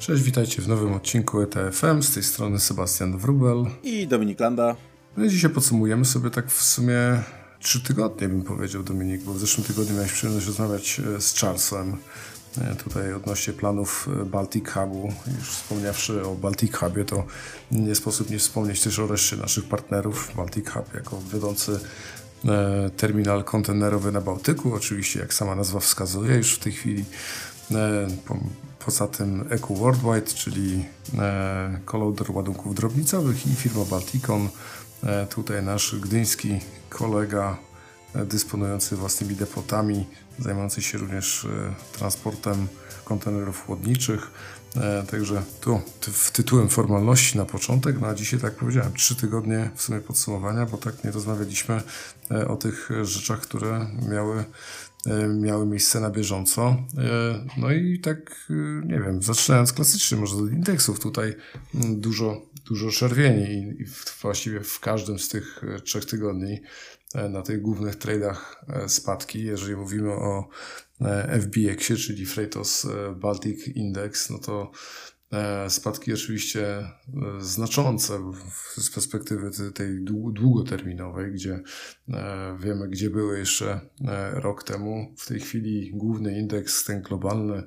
Cześć, witajcie w nowym odcinku ETFM. Z tej strony Sebastian Wrubel i Dominik Landa. No i dzisiaj podsumujemy sobie tak w sumie trzy tygodnie, bym powiedział, Dominik, bo w zeszłym tygodniu miałeś przyjemność rozmawiać e, z Charlesem e, tutaj odnośnie planów e, Baltic Hubu. Już wspomniawszy o Baltic Hubie, to nie sposób nie wspomnieć też o reszcie naszych partnerów. Baltic Hub jako wiodący terminal kontenerowy na Bałtyku. Oczywiście, jak sama nazwa wskazuje, już w tej chwili Poza tym EQ Worldwide, czyli e, kolauder ładunków drobnicowych i firma Balticon. E, tutaj nasz gdyński kolega e, dysponujący własnymi depotami, zajmujący się również transportem kontenerów chłodniczych. Także tu w tytułem formalności na początek, no a dzisiaj tak powiedziałem, trzy tygodnie w sumie podsumowania, bo tak nie rozmawialiśmy o tych rzeczach, które miały E, miały miejsce na bieżąco. E, no i tak, e, nie wiem, zaczynając klasycznie, może od indeksów, tutaj mm, dużo, dużo czerwieni i właściwie w każdym z tych trzech tygodni na tych głównych tradach spadki. Jeżeli mówimy o FBX-ie, czyli Freightos Baltic Index, no to E, spadki oczywiście e, znaczące z perspektywy tej długoterminowej, gdzie e, wiemy, gdzie były jeszcze rok temu. W tej chwili główny indeks, ten globalny,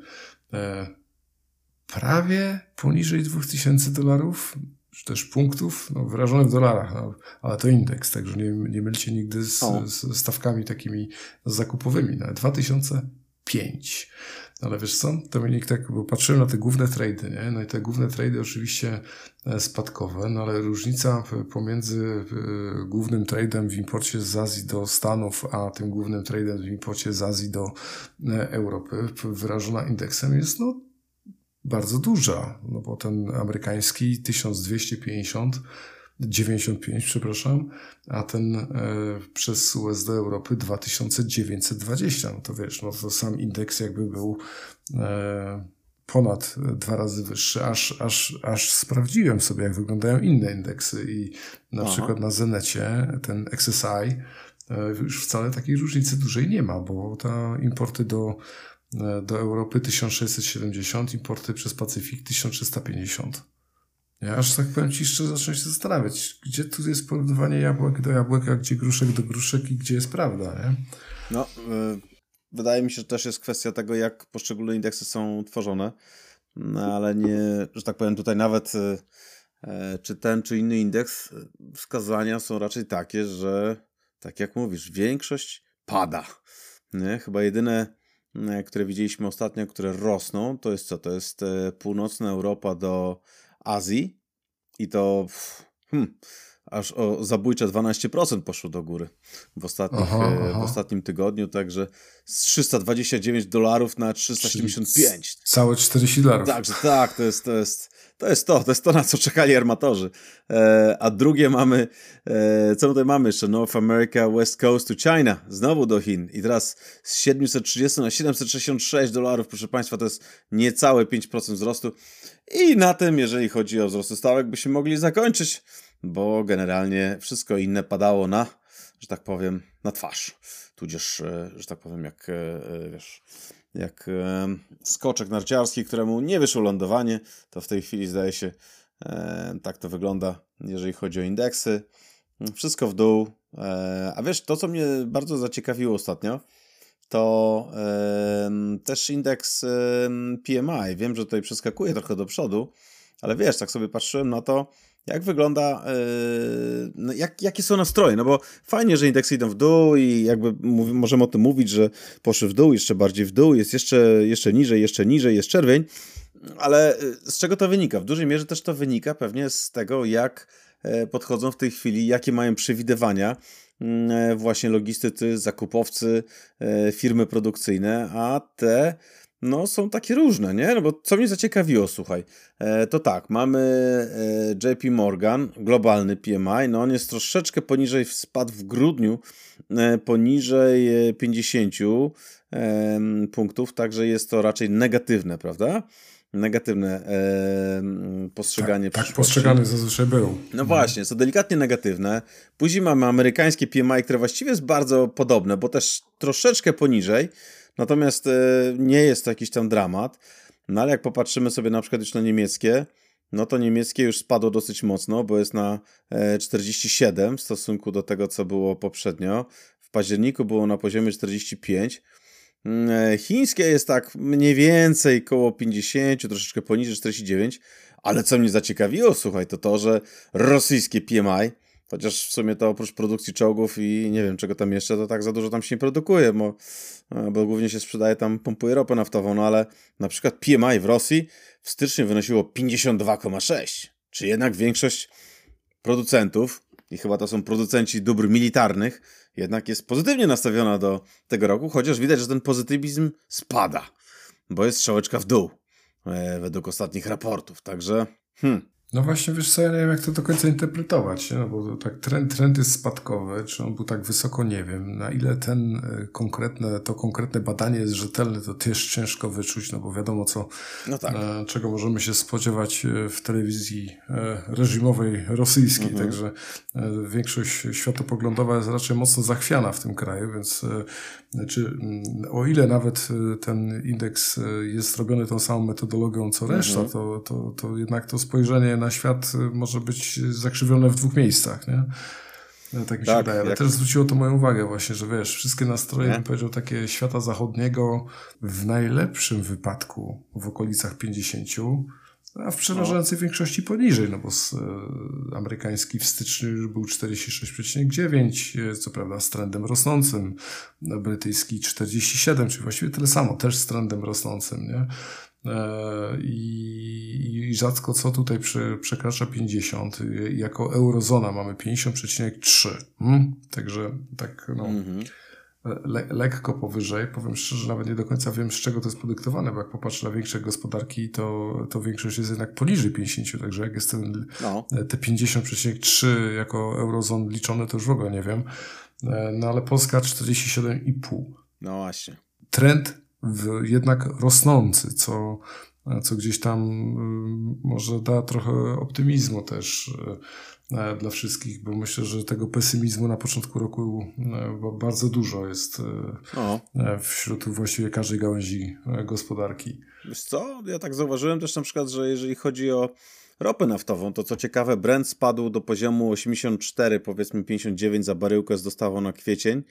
prawie poniżej 2000 dolarów, czy też punktów, no, wyrażone w dolarach, no, ale to indeks, także nie, nie mylcie nigdy z, z stawkami takimi zakupowymi. Nawet 2005. Ale wiesz co, Dominik, tak, bo patrzyłem na te główne trady, nie? No i te główne trady oczywiście e, spadkowe, no ale różnica pomiędzy e, głównym tradem w imporcie z Azji do Stanów, a tym głównym tradem w imporcie z Azji do e, Europy, wyrażona indeksem jest, no, bardzo duża, no bo ten amerykański 1250 95, przepraszam, a ten e, przez USD Europy 2920. No to wiesz, no to sam indeks jakby był e, ponad dwa razy wyższy, aż, aż, aż sprawdziłem sobie, jak wyglądają inne indeksy i na Aha. przykład na Zenecie ten XSI e, już wcale takiej różnicy dużej nie ma, bo ta importy do e, do Europy 1670, importy przez Pacyfik 1350. Ja aż tak powiem Ci jeszcze zacznę się zastanawiać, gdzie tu jest porównywanie jabłek do jabłek, a gdzie gruszek do gruszek i gdzie jest prawda, nie? No, y wydaje mi się, że też jest kwestia tego, jak poszczególne indeksy są tworzone, no, ale nie, że tak powiem, tutaj nawet y e, czy ten, czy inny indeks, y, wskazania są raczej takie, że tak jak mówisz, większość pada. Nie? Chyba jedyne, y, które widzieliśmy ostatnio, które rosną, to jest co? To jest północna Europa do Azji i to hmm, aż o zabójcze 12% poszło do góry w, ostatnich, aha, e, aha. w ostatnim tygodniu, także z 329 dolarów na 375. Całe 40 dolarów. Także tak, to jest, to jest, to jest to, to jest to, na co czekali armatorzy. E, a drugie mamy, e, co tutaj mamy jeszcze? North America, West Coast to China, znowu do Chin. I teraz z 730 na 766 dolarów, proszę Państwa, to jest niecałe 5% wzrostu. I na tym, jeżeli chodzi o wzrost stawek, byśmy mogli zakończyć, bo generalnie wszystko inne padało na, że tak powiem, na twarz. Tudzież, e, że tak powiem, jak e, e, wiesz, jak skoczek narciarski, któremu nie wyszło lądowanie, to w tej chwili zdaje się, tak to wygląda, jeżeli chodzi o indeksy. Wszystko w dół. A wiesz, to co mnie bardzo zaciekawiło ostatnio, to też indeks PMI. Wiem, że tutaj przeskakuje trochę do przodu, ale wiesz, tak sobie patrzyłem na to, jak wygląda, yy, jak, jakie są nastroje, no bo fajnie, że indeksy idą w dół i jakby możemy o tym mówić, że poszły w dół, jeszcze bardziej w dół, jest jeszcze, jeszcze niżej, jeszcze niżej, jest czerwień, ale y, z czego to wynika? W dużej mierze też to wynika pewnie z tego, jak e, podchodzą w tej chwili, jakie mają przewidywania e, właśnie logistycy, zakupowcy, e, firmy produkcyjne, a te no są takie różne, nie? No bo co mnie zaciekawiło, słuchaj, e, to tak, mamy e, JP Morgan, globalny PMI, no on jest troszeczkę poniżej, spadł w grudniu e, poniżej 50 e, punktów, także jest to raczej negatywne, prawda? Negatywne e, postrzeganie tak, tak postrzegany zazwyczaj był. No właśnie, jest to delikatnie negatywne. Później mamy amerykańskie PMI, które właściwie jest bardzo podobne, bo też troszeczkę poniżej, Natomiast e, nie jest to jakiś tam dramat. No ale jak popatrzymy sobie na przykład już na niemieckie, no to niemieckie już spadło dosyć mocno, bo jest na 47 w stosunku do tego, co było poprzednio. W październiku było na poziomie 45. Mm, chińskie jest tak mniej więcej koło 50, troszeczkę poniżej 49, ale co mnie zaciekawiło, słuchaj, to to, że rosyjskie PMI, chociaż w sumie to oprócz produkcji czołgów i nie wiem czego tam jeszcze, to tak za dużo tam się nie produkuje, bo, e, bo głównie się sprzedaje tam, pompuje ropę naftową, no ale na przykład PMI w Rosji w styczniu wynosiło 52,6, czy jednak większość producentów, i chyba to są producenci dóbr militarnych, jednak jest pozytywnie nastawiona do tego roku, chociaż widać, że ten pozytywizm spada, bo jest strzałeczka w dół e, według ostatnich raportów. Także hmm, no właśnie, wiesz co, ja nie wiem jak to do końca interpretować, no bo tak trend, trend jest spadkowy, czy on był tak wysoko, nie wiem, na ile ten e, konkretne, to konkretne badanie jest rzetelne, to też ciężko wyczuć, no bo wiadomo co, no tak. E, czego możemy się spodziewać e, w telewizji reżimowej rosyjskiej, mhm. także większość światopoglądowa jest raczej mocno zachwiana w tym kraju, więc czy mm, o ile nawet ten indeks jest robiony tą samą metodologią co reszta, mhm. to, to, to jednak to spojrzenie na świat y, może być zakrzywione w dwóch miejscach, nie? No, tak mi się tak, wydaje. Ale jak... też zwróciło to moją uwagę właśnie, że wiesz, wszystkie nastroje, nie? bym powiedział, takie świata zachodniego w najlepszym wypadku w okolicach 50, a w przerażającej no. większości poniżej, no bo z, e, amerykański w styczniu już był 46,9, e, co prawda z trendem rosnącym, brytyjski 47, czyli właściwie tyle samo, też z trendem rosnącym, nie? E, I, I rzadko co tutaj prze, przekracza 50. Jako eurozona mamy 50,3. Hmm? Także tak, no. Mhm. Le, lekko powyżej. Powiem szczerze, nawet nie do końca wiem, z czego to jest podyktowane, bo jak popatrzę na większe gospodarki, to, to większość jest jednak poniżej 50, także jak jest ten, no. te 50,3 jako eurozon liczone, to już w ogóle nie wiem. E, no ale Polska 47,5. No właśnie. Trend w, jednak rosnący, co, co gdzieś tam y, może da trochę optymizmu też y, e, dla wszystkich, bo myślę, że tego pesymizmu na początku roku e, bardzo dużo jest o. E, wśród właściwie każdej gałęzi gospodarki. Wiesz co, ja tak zauważyłem też na przykład, że jeżeli chodzi o ropę naftową, to co ciekawe, Brent spadł do poziomu 84, powiedzmy 59 za baryłkę z dostawą na kwiecień,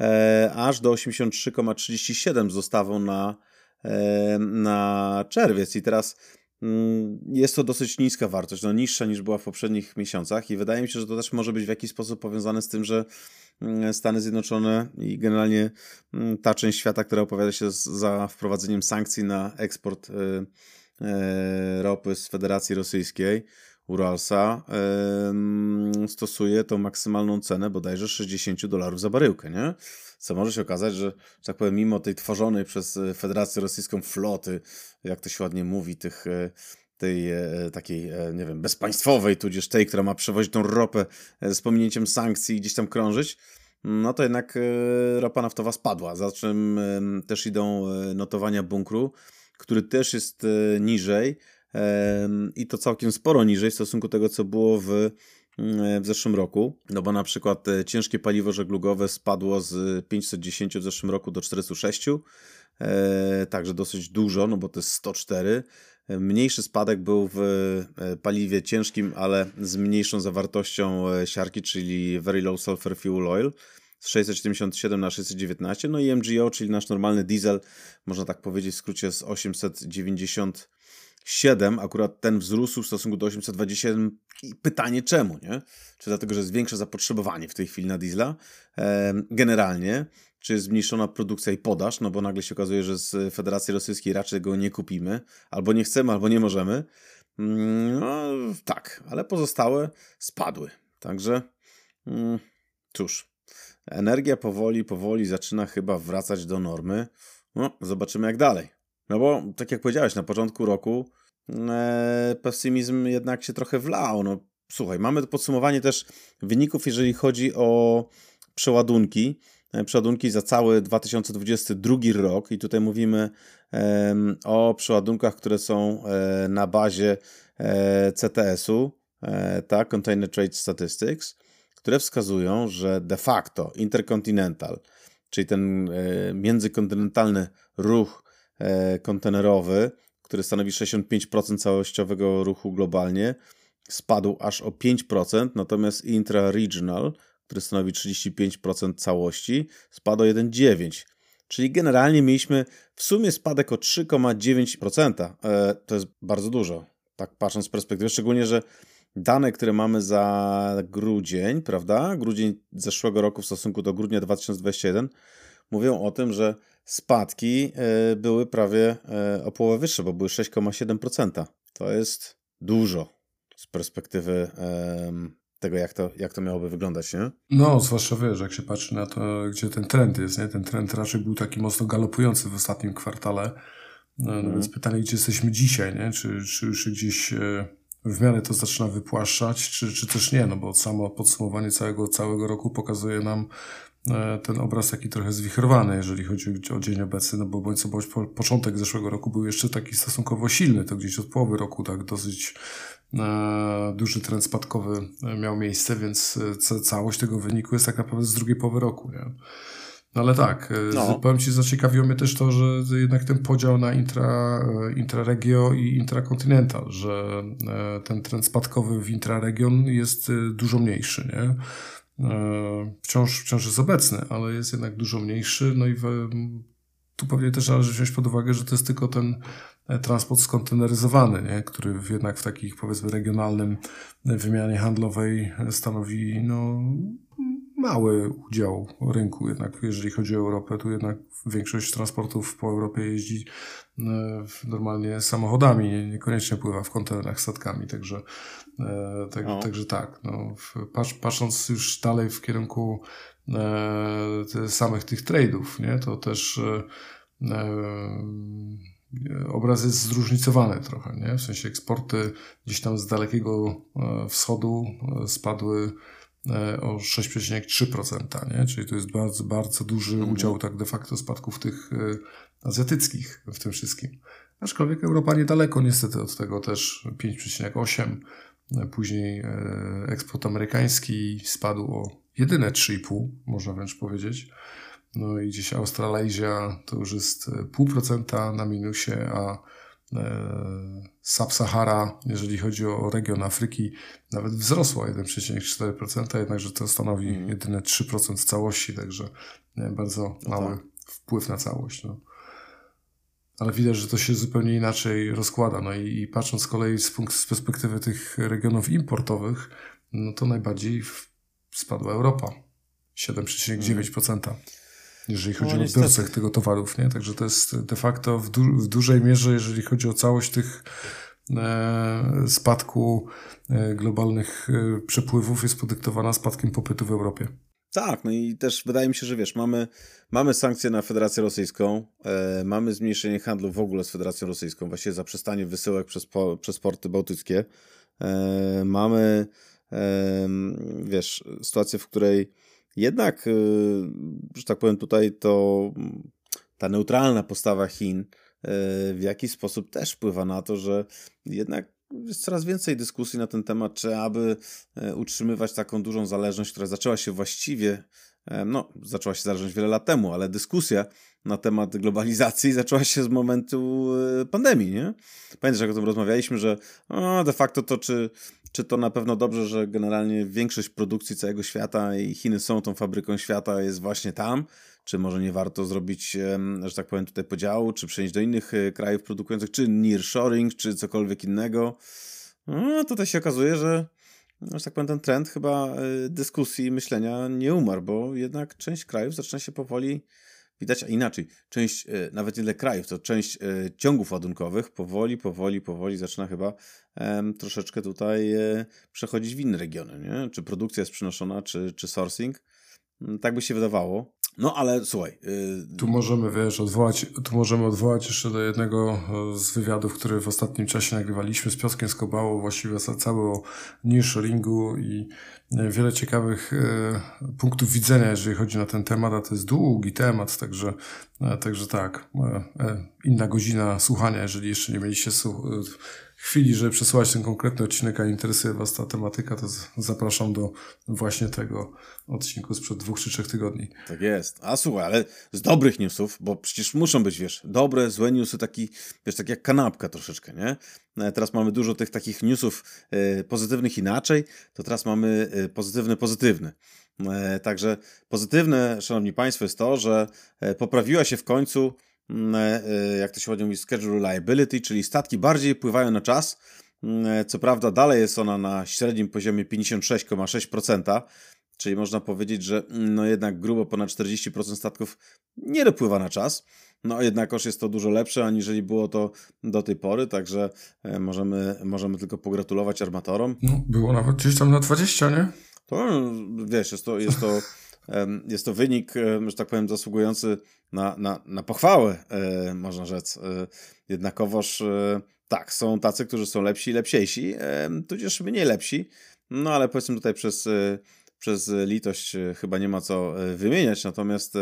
e, aż do 83,37 z dostawą na, e, na czerwiec. I teraz mm, jest to dosyć niska wartość, no niższa niż była w poprzednich miesiącach i wydaje mi się, że to też może być w jakiś sposób powiązane z tym, że mm, Stany Zjednoczone i generalnie mm, ta część świata, która opowiada się za wprowadzeniem sankcji na eksport e, ropy z Federacji Rosyjskiej, Uralsa, stosuje tą maksymalną cenę bodajże 60 dolarów za baryłkę, nie? Co może się okazać, że, że tak powiem, mimo tej tworzonej przez Federację Rosyjską floty, jak to się ładnie mówi, tych e, tej e, takiej, nie wiem, bezpaństwowej, tudzież tej, która ma przewozić tą ropę z pominięciem sankcji i gdzieś tam krążyć, no to jednak ropa naftowa spadła, za czym też idą notowania bunkru, który też jest e, niżej i to całkiem sporo niżej w stosunku do tego, co było w, mm, w zeszłym roku. No bo na przykład e, ciężkie paliwo żeglugowe spadło z 510 w zeszłym roku do 406, e, także dosyć dużo, no bo to jest 104. Mniejszy spadek był w paliwie ciężkim, ale z mniejszą zawartością siarki, czyli Very Low Sulfur Fuel Oil z 677 na 619, no i MGO, czyli nasz normalny diesel, można tak powiedzieć w skrócie z 897, akurat ten wzrósł w stosunku do 827 i pytanie czemu, nie? Czy dlatego, że jest większe zapotrzebowanie w tej chwili na diesla? generalnie, czy zmniejszona produkcja i podaż, no bo nagle się okazuje, że z Federacji Rosyjskiej raczej go nie kupimy, albo nie chcemy, albo nie możemy. Mm, no tak, ale pozostałe spadły. Także mm, cóż, energia powoli, powoli zaczyna chyba wracać do normy. No, zobaczymy jak dalej. No bo, tak jak powiedziałeś, na początku roku e, pesymizm jednak się trochę wlał. No, słuchaj, mamy podsumowanie też wyników, jeżeli chodzi o przeładunki. E, przeładunki za cały 2022 rok i tutaj mówimy e, o przeładunkach, które są e, na bazie e, CTS-u, e, tak, Container Trade Statistics które wskazują, że de facto Intercontinental, czyli ten e, międzykontynentalny ruch e, kontenerowy, który stanowi 65% całościowego ruchu globalnie, spadł aż o 5%, natomiast intra-regional, który stanowi 35% całości, spadł o 1,9%. Czyli generalnie mieliśmy w sumie spadek o 3,9%. E, to jest bardzo dużo, tak patrząc z perspektywy, szczególnie, że dane, które mamy za grudzień, prawda? Grudzień zeszłego roku w stosunku do grudnia 2021 mówią o tym, że spadki e, były prawie e, o połowę wyższe, bo były 6,7%. To jest dużo z perspektywy tego, jak to, jak to miałoby wyglądać, nie? No, zwłaszcza wiesz, jak się patrzy na to, gdzie ten trend jest, nie? Ten trend raczej był taki mocno galopujący w ostatnim kwartale. No, mm. Więc pytanie, gdzie jesteśmy dzisiaj, nie? Czy, czy już gdzieś e, w miarę to zaczyna wypłaszczać, czy, czy też nie, no bo samo podsumowanie całego, całego roku pokazuje nam e, ten obraz taki trochę zwichrowany, jeżeli chodzi o dzień obecny, no bo bądź co bądź po, początek zeszłego roku był jeszcze taki stosunkowo silny, to gdzieś od połowy roku tak dosyć e, duży trend spadkowy miał miejsce, więc całość tego wyniku jest tak naprawdę z drugiej połowy roku, nie? No ale tak, e, no. powiem Ci, zaciekawiło mnie też to, że jednak ten podział na intra, e, intraregio i intrakontynental, że e, ten trend spadkowy w intraregion jest dużo mniejszy, nie? Wciąż, wciąż jest obecny, ale jest jednak dużo mniejszy, no i w, tu pewnie też należy wziąć pod uwagę, że to jest tylko ten transport skonteneryzowany, nie? który jednak w takich powiedzmy regionalnym wymianie handlowej stanowi no, mały udział rynku, jednak jeżeli chodzi o Europę, tu jednak większość transportów po Europie jeździ e, normalnie samochodami, niekoniecznie pływa w kontenerach statkami, także, e, tak, no. także tak, no, patrz, patrząc już dalej w kierunku e, samych tych trade'ów, nie, to też obraz jest zróżnicowany trochę, nie? W sensie eksporty gdzieś tam z dalekiego wschodu spadły o 6,3%, nie? czyli to jest bardzo, bardzo duży mhm. udział tak de facto spadków tych e, azjatyckich w tym wszystkim. Aczkolwiek Europa niedaleko niestety od tego też 5,8%. E, później eksport amerykański spadł o jedyne 3,5%, można wręcz powiedzieć. No i gdzieś Australazja to już jest 0,5% na minusie, a E, Sub-Sahara, jeżeli chodzi o region Afryki, nawet wzrosła 1,4%, jednakże to stanowi mm. jedyne 3% całości, także bardzo no mały tak. wpływ na całość. No. Ale widać, że to się zupełnie inaczej rozkłada. No i, i patrząc z kolei z, punkt, z perspektywy tych regionów importowych, no to najbardziej spadła Europa. 7,9%. Mm jeżeli chodzi no, o odbiorcę tego towarów, nie? Także to jest de facto w, du w dużej mierze, jeżeli chodzi o całość tych e, spadku e, globalnych e, przepływów jest podyktowana spadkiem popytu w Europie. Tak, no i też wydaje mi się, że wiesz, mamy, mamy sankcje na Federację Rosyjską, e, mamy zmniejszenie handlu w ogóle z Federacją Rosyjską, właściwie zaprzestanie wysyłek przez, po, przez porty bałtyckie. E, mamy, e, wiesz, sytuację, w której jednak, y, że tak powiem, tutaj to mm, ta neutralna postawa Chin y, w jakiś sposób też wpływa na to, że jednak jest coraz więcej dyskusji na ten temat, czy aby e, utrzymywać taką dużą zależność, która zaczęła się właściwie, e, no, zaczęła się zależność wiele lat temu, ale dyskusja na temat globalizacji zaczęła się z momentu e, pandemii, nie? Pamiętasz, jak o tym rozmawialiśmy, że no, de facto to, czy czy to na pewno dobrze, że generalnie większość produkcji całego świata i Chiny są tą fabryką świata, jest właśnie tam? Czy może nie warto zrobić, że tak powiem, tutaj podziału, czy przenieść do innych e, krajów produkujących, czy nearshoring, czy cokolwiek innego? No, tutaj się okazuje, że, że tak powiem, ten trend chyba e, dyskusji i myślenia nie umarł, bo jednak część krajów zaczyna się powoli widać, a inaczej, część, e, nawet nie krajów, to część e, ciągów ładunkowych powoli, powoli, powoli zaczyna chyba troszeczkę tutaj e, przechodzić w inne regiony, nie? Czy produkcja jest przynoszona, czy, czy sourcing. Mm, tak by się wydawało. No ale słuchaj. Yy... Tu możemy, wiesz, odwołać, tu możemy odwołać jeszcze do jednego z wywiadów, który w ostatnim czasie nagrywaliśmy z Piotkiem Skobałą, właściwie cały o nearshoringu i wiele ciekawych e, punktów widzenia, jeżeli chodzi na ten temat, a to jest długi temat, także, e, także tak, e, inna godzina słuchania, jeżeli jeszcze nie mieliście chwili, żeby przesłać ten konkretny odcinek, a interesuje Was ta tematyka, to zapraszam do właśnie tego odcinku sprzed dwóch czy trzech tygodni. Tak jest. A słuchaj, ale z dobrych newsów, bo przecież muszą być, wiesz, dobre, złe newsy, taki, wiesz, tak jak kanapka troszeczkę, nie? E, teraz mamy dużo tych takich newsów y, pozytywnych inaczej, to teraz mamy y, pozytywne, pozytywne. E, także pozytywne, szanowni państwo, jest to, że poprawiła się w końcu e, e, jak to się ładnie mówi, schedule reliability, czyli statki bardziej pływają na czas. Mm, e, co prawda dalej jest ona na średnim poziomie 56,6%, czyli można powiedzieć, że mm, no jednak grubo ponad 40% statków nie dopływa na czas. No jednakoż jest to dużo lepsze, aniżeli było to do tej pory, także możemy, możemy tylko pogratulować armatorom. No, było nawet gdzieś tam na 20, nie? To wiesz, jest to, jest to jest to wynik, że tak powiem, zasługujący na, na, na pochwałę, e, można rzec. E, jednakowoż e, tak, są tacy, którzy są lepsi i lepsiejsi, tudzież mniej lepsi, no ale powiedzmy tutaj przez, przez litość chyba nie ma co wymieniać, natomiast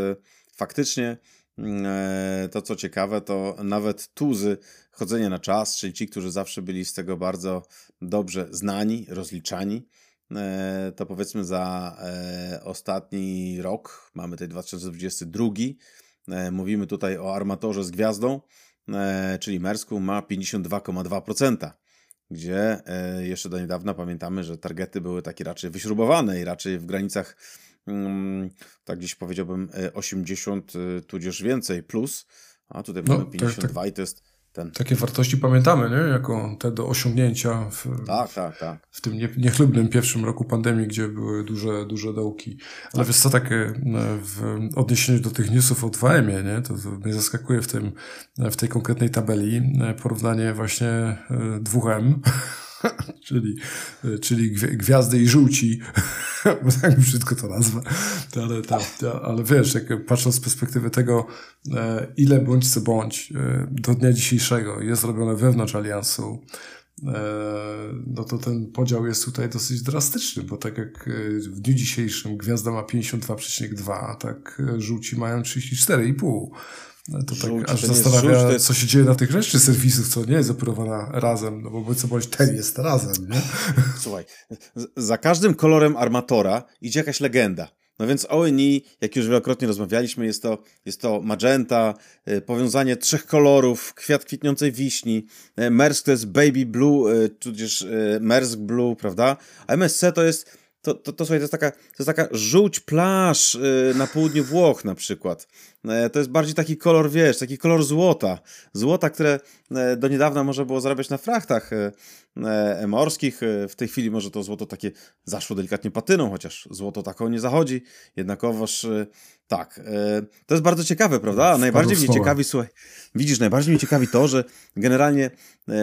faktycznie mm, to, co ciekawe, to nawet tuzy chodzenia na czas, czyli ci, którzy zawsze byli z tego bardzo dobrze znani, rozliczani, to powiedzmy za e, ostatni rok, mamy tutaj 2022, e, mówimy tutaj o armatorze z gwiazdą, czyli Mersku ma 52,2%, gdzie jeszcze do niedawna pamiętamy, że targety były takie raczej wyśrubowane i raczej w granicach mm, tak gdzieś powiedziałbym 80 tudzież więcej plus, a tutaj no, mamy 52 tak, tak. i to jest ten... Takie wartości pamiętamy, nie? Jako te do osiągnięcia w, tak, tak, tak. w tym niechlubnym pierwszym roku pandemii, gdzie były duże, duże dołki. Ale tak. wiesz co, takie e, w odniesieniu do tych newsów o 2M, nie? To, to mnie zaskakuje w, tym, w tej konkretnej tabeli e, porównanie właśnie 2M czyli, czyli gwiazdy i żółci, bo tak brzydko to nazwę, ale, ale wiesz, jak patrząc z perspektywy tego, e, ile bądź co bądź e, do dnia dzisiejszego jest robione wewnątrz aliansu, e, no to ten podział jest tutaj dosyć drastyczny, bo tak jak w dniu dzisiejszym gwiazda ma 52,2, a tak żółci mają 34,5. No to Żółć, tak aż zastanawia, co się dzieje na tych reszcie serwisów, co nie jest operowana razem, no bo co bądź ten jest razem, nie? Słuchaj, za każdym kolorem armatora idzie jakaś legenda. No więc ONI, jak już wielokrotnie rozmawialiśmy, jest to, jest to magenta, y, powiązanie trzech kolorów, kwiat kwitnącej wiśni, y, Mersk to jest baby blue, y, tudzież Mersk blue, prawda? A MSC to jest to, to, to, słuchaj, to jest taka, to jest taka żółć plaż yy, na południu Włoch na przykład. Yy, to jest bardziej taki kolor, wiesz, taki kolor złota. Złota, które yy, do niedawna można było zarabiać na frachtach y, morskich. W tej chwili może to złoto takie zaszło delikatnie patyną, chociaż złoto taką nie zachodzi. Jednakowoż tak, to jest bardzo ciekawe, prawda? Najbardziej mnie ciekawi, słuchaj, widzisz, najbardziej mnie ciekawi to, że generalnie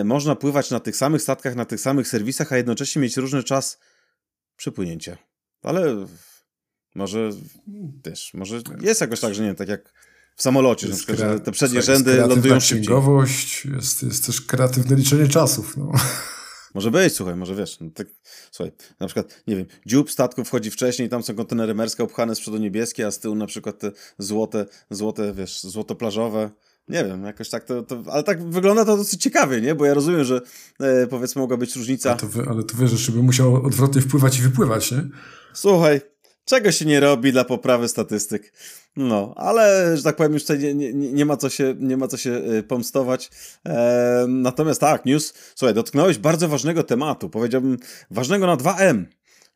można pływać na tych samych statkach, na tych samych serwisach, a jednocześnie mieć różny czas przypłynięcie. Ale może też, może jest jakoś tak, że nie tak jak w samolocie, jest że, przykład, że te przednie rzędy lądują szybciej. księgowość, jest, jest też kreatywne liczenie czasów. No. Może być, słuchaj, może wiesz, no tak, słuchaj, na przykład, nie wiem, dziób statku wchodzi wcześniej, tam są kontenery merskie upchane z przodu niebieskie, a z tyłu na przykład te złote, złote, wiesz, złoto-plażowe, nie wiem, jakoś tak to, to, Ale tak wygląda to dosyć ciekawie, nie? Bo ja rozumiem, że e, powiedzmy mogła być różnica. Ale to, wy, ale to wiesz, że żeby musiał odwrotnie wpływać i wypływać, nie? Słuchaj, czego się nie robi dla poprawy statystyk. No, ale że tak powiem, już tutaj nie, nie, nie ma co się, nie ma co się e, pomstować. E, natomiast tak, news, słuchaj, dotknąłeś bardzo ważnego tematu, powiedziałbym ważnego na 2M.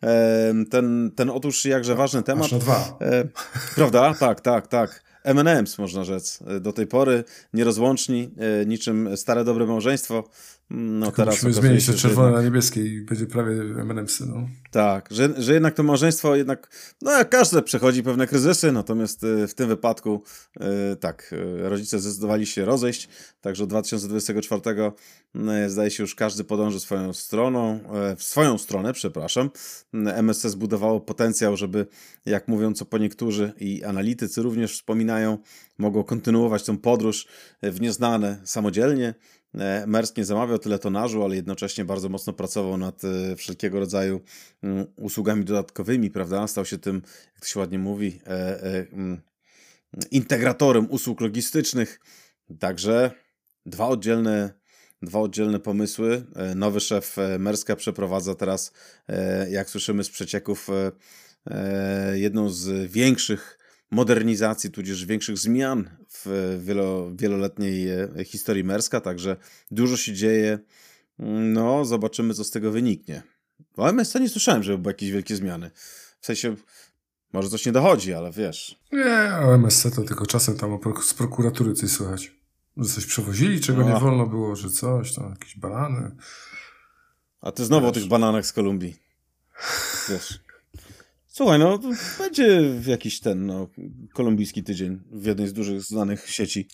E, ten, ten otóż jakże ważny temat. Aż na dwa. E, prawda? Tak, tak, tak. M&M's, można rzec. Do tej pory nierozłączni, e, niczym stare dobre małżeństwo. No Tylko teraz musimy zmienić to czerwone jednak... na niebieskie i będzie prawie M&M's, no. Tak, że, że jednak to małżeństwo jednak, no jak każde przechodzi pewne kryzysy, natomiast e, w tym wypadku e, tak, rodzice zdecydowali się rozejść, także od 2024 zdaje się już każdy podąży swoją stroną, w swoją stronę, przepraszam. MSC zbudowało potencjał, żeby, jak mówią co po niektórzy i analitycy również wspominają, mogło kontynuować tą podróż w nieznane samodzielnie. E, Mersk nie zamawiał tyle tonażu, ale jednocześnie bardzo mocno pracował nad e, wszelkiego rodzaju mm, usługami dodatkowymi, prawda? Stał się tym, jak to się ładnie mówi, e, mm, integratorem usług logistycznych. Także dwa oddzielne dwa oddzielne pomysły. Nowy szef Merska przeprowadza teraz, jak słyszymy z przecieków, jedną z większych modernizacji, tudzież większych zmian w wielo, wieloletniej historii Merska, także dużo się dzieje. No, zobaczymy, co z tego wyniknie. O MSC nie słyszałem, żeby były jakieś wielkie zmiany. W sensie, może coś nie dochodzi, ale wiesz. Nie, o MSC to tylko czasem tam z prokuratury coś słychać. Że coś przewozili, czego nie wolno było, że coś, tam jakieś banany. A ty znowu wiesz. o tych bananach z Kolumbii. Wiesz. Słuchaj, no będzie jakiś ten no, kolumbijski tydzień w jednej z dużych znanych sieci.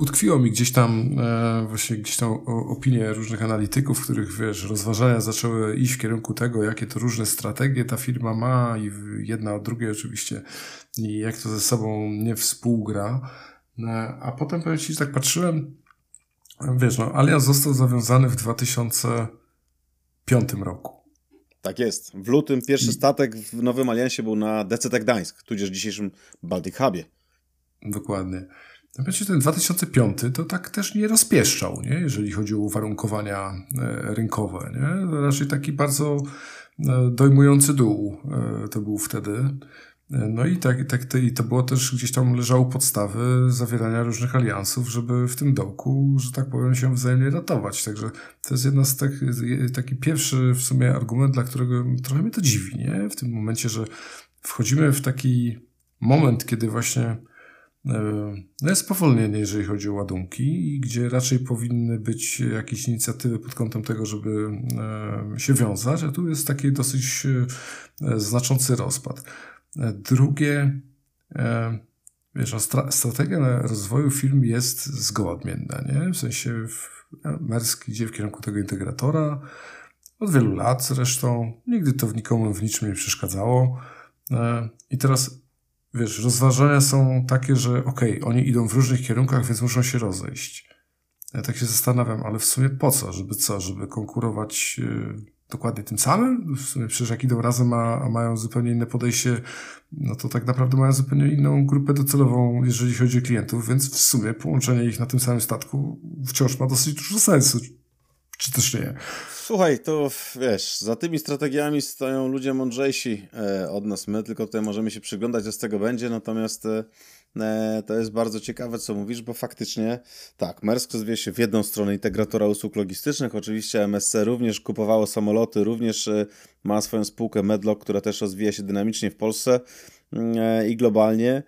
utkwiło mi gdzieś tam e, właśnie gdzieś tam opinie różnych analityków, których wiesz, rozważania zaczęły iść w kierunku tego, jakie to różne strategie ta firma ma i jedna od drugiej oczywiście i jak to ze sobą nie współgra. E, a potem powiem Ci, że tak patrzyłem, wiesz, no Alias został zawiązany w 2005 roku. Tak jest. W lutym pierwszy statek w Nowym Aliansie był na DCT Gdańsk, tudzież dzisiejszym Baltic Hubie. Dokładnie. Znaczy ten 2005 to tak też nie rozpieszczał, nie? jeżeli chodzi o uwarunkowania e, rynkowe. Nie? Raczej taki bardzo e, dojmujący dół e, to był wtedy. No i tak, tak to, i to było też gdzieś tam leżało podstawy zawierania różnych aliansów, żeby w tym dołku, że tak powiem, się wzajemnie ratować. Także to jest jedna z tak, taki pierwszy w sumie argument, dla którego trochę mnie to dziwi, nie? W tym momencie, że wchodzimy w taki moment, kiedy właśnie e, no jest spowolnienie, jeżeli chodzi o ładunki, gdzie raczej powinny być jakieś inicjatywy pod kątem tego, żeby e, się wiązać, a tu jest taki dosyć e, znaczący rozpad. Drugie, e, wiesz, strategia rozwoju firm jest zgoła odmienna, nie? W sensie Mersk idzie w kierunku tego integratora od wielu lat zresztą. Nigdy to nikomu w niczym nie przeszkadzało. E, I teraz, wiesz, rozważania są takie, że okej, okay, oni idą w różnych kierunkach, więc muszą się rozejść. Ja tak się zastanawiam, ale w sumie po co? Żeby co? Żeby konkurować e, dokładnie tym samym. W sumie przecież jak idą razem, a, a, mają zupełnie inne podejście, no to tak naprawdę mają zupełnie inną grupę docelową, jeżeli chodzi o klientów, więc w sumie połączenie ich na tym samym statku wciąż ma dosyć dużo sensu. Czy też nie? Słuchaj, to wiesz, za tymi strategiami stoją ludzie mądrzejsi e, od nas. My tylko tutaj możemy się przyglądać, co z tego będzie, natomiast e, to jest bardzo ciekawe, co mówisz, bo faktycznie tak, Maersk rozwija się w jedną stronę integratora usług logistycznych. Oczywiście MSC również kupowało samoloty, również e, ma swoją spółkę Medlock, która też rozwija się dynamicznie w Polsce mm, e, i globalnie.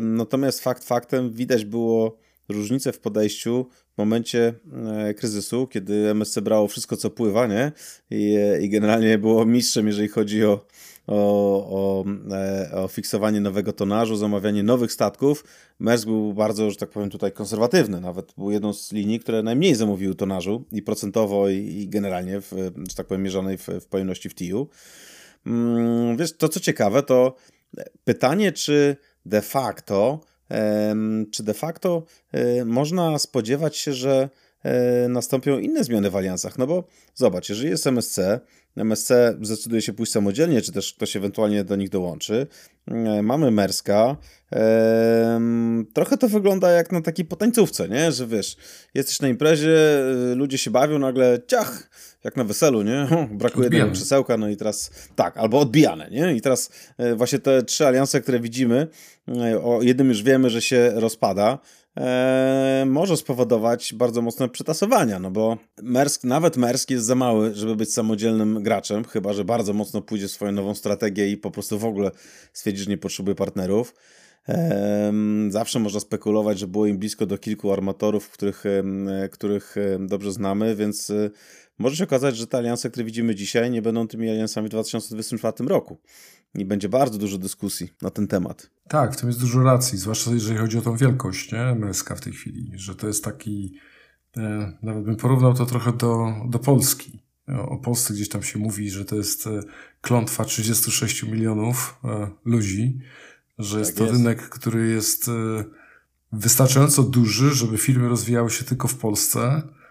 Natomiast fakt faktem widać było różnicę w podejściu w momencie kryzysu, kiedy MSC brało wszystko, co pływa, nie? I, i generalnie było mistrzem, jeżeli chodzi o o, o, e, o fiksowanie nowego tonażu, zamawianie nowych statków. Maersk był bardzo, że tak powiem, tutaj konserwatywny. Nawet był jedną z linii, które najmniej zamówiły tonażu i procentowo, i, i generalnie, w, że tak powiem, mierzonej w, w pojemności w TIU. Mm, wiesz, to co ciekawe, to pytanie, czy de facto, czy de facto e, można spodziewać się, że nastąpią inne zmiany w aliansach. No bo zobacz, jeżeli jest MSC, MSC zdecyduje się pójść samodzielnie, czy też ktoś ewentualnie do nich dołączy. E, mamy Merska. Trochę to wygląda jak na takiej potańcówce, nie? Że wiesz, jesteś na imprezie, e, ludzie się bawią, nagle ciach, jak na weselu, nie? Brakuje jednego krzesełka, no i teraz tak, albo odbijane, nie? I teraz e, właśnie te trzy alianse, które widzimy, o jednym już wiemy, że się rozpada e, może spowodować bardzo mocne przetasowania, no bo Mersk, nawet Mersk jest za mały, żeby być samodzielnym graczem, chyba że bardzo mocno pójdzie w swoją nową strategię i po prostu w ogóle stwierdzi, że nie potrzebuje partnerów. Zawsze można spekulować, że było im blisko do kilku armatorów, których, których dobrze znamy, więc e, może się okazać, że te alianse, które widzimy dzisiaj, nie będą tymi aliansami w 2024 roku. I będzie bardzo dużo dyskusji na ten temat. Tak, w tym jest dużo racji, zwłaszcza jeżeli chodzi o tą wielkość nie? MSK w tej chwili, że to jest taki, e, nawet bym porównał to trochę do, do Polski. O Polsce gdzieś tam się mówi, że to jest e, klątwa 36 milionów e, ludzi, że jest tak to jest. rynek, który jest e, wystarczająco duży, żeby firmy rozwijały się tylko w Polsce, E,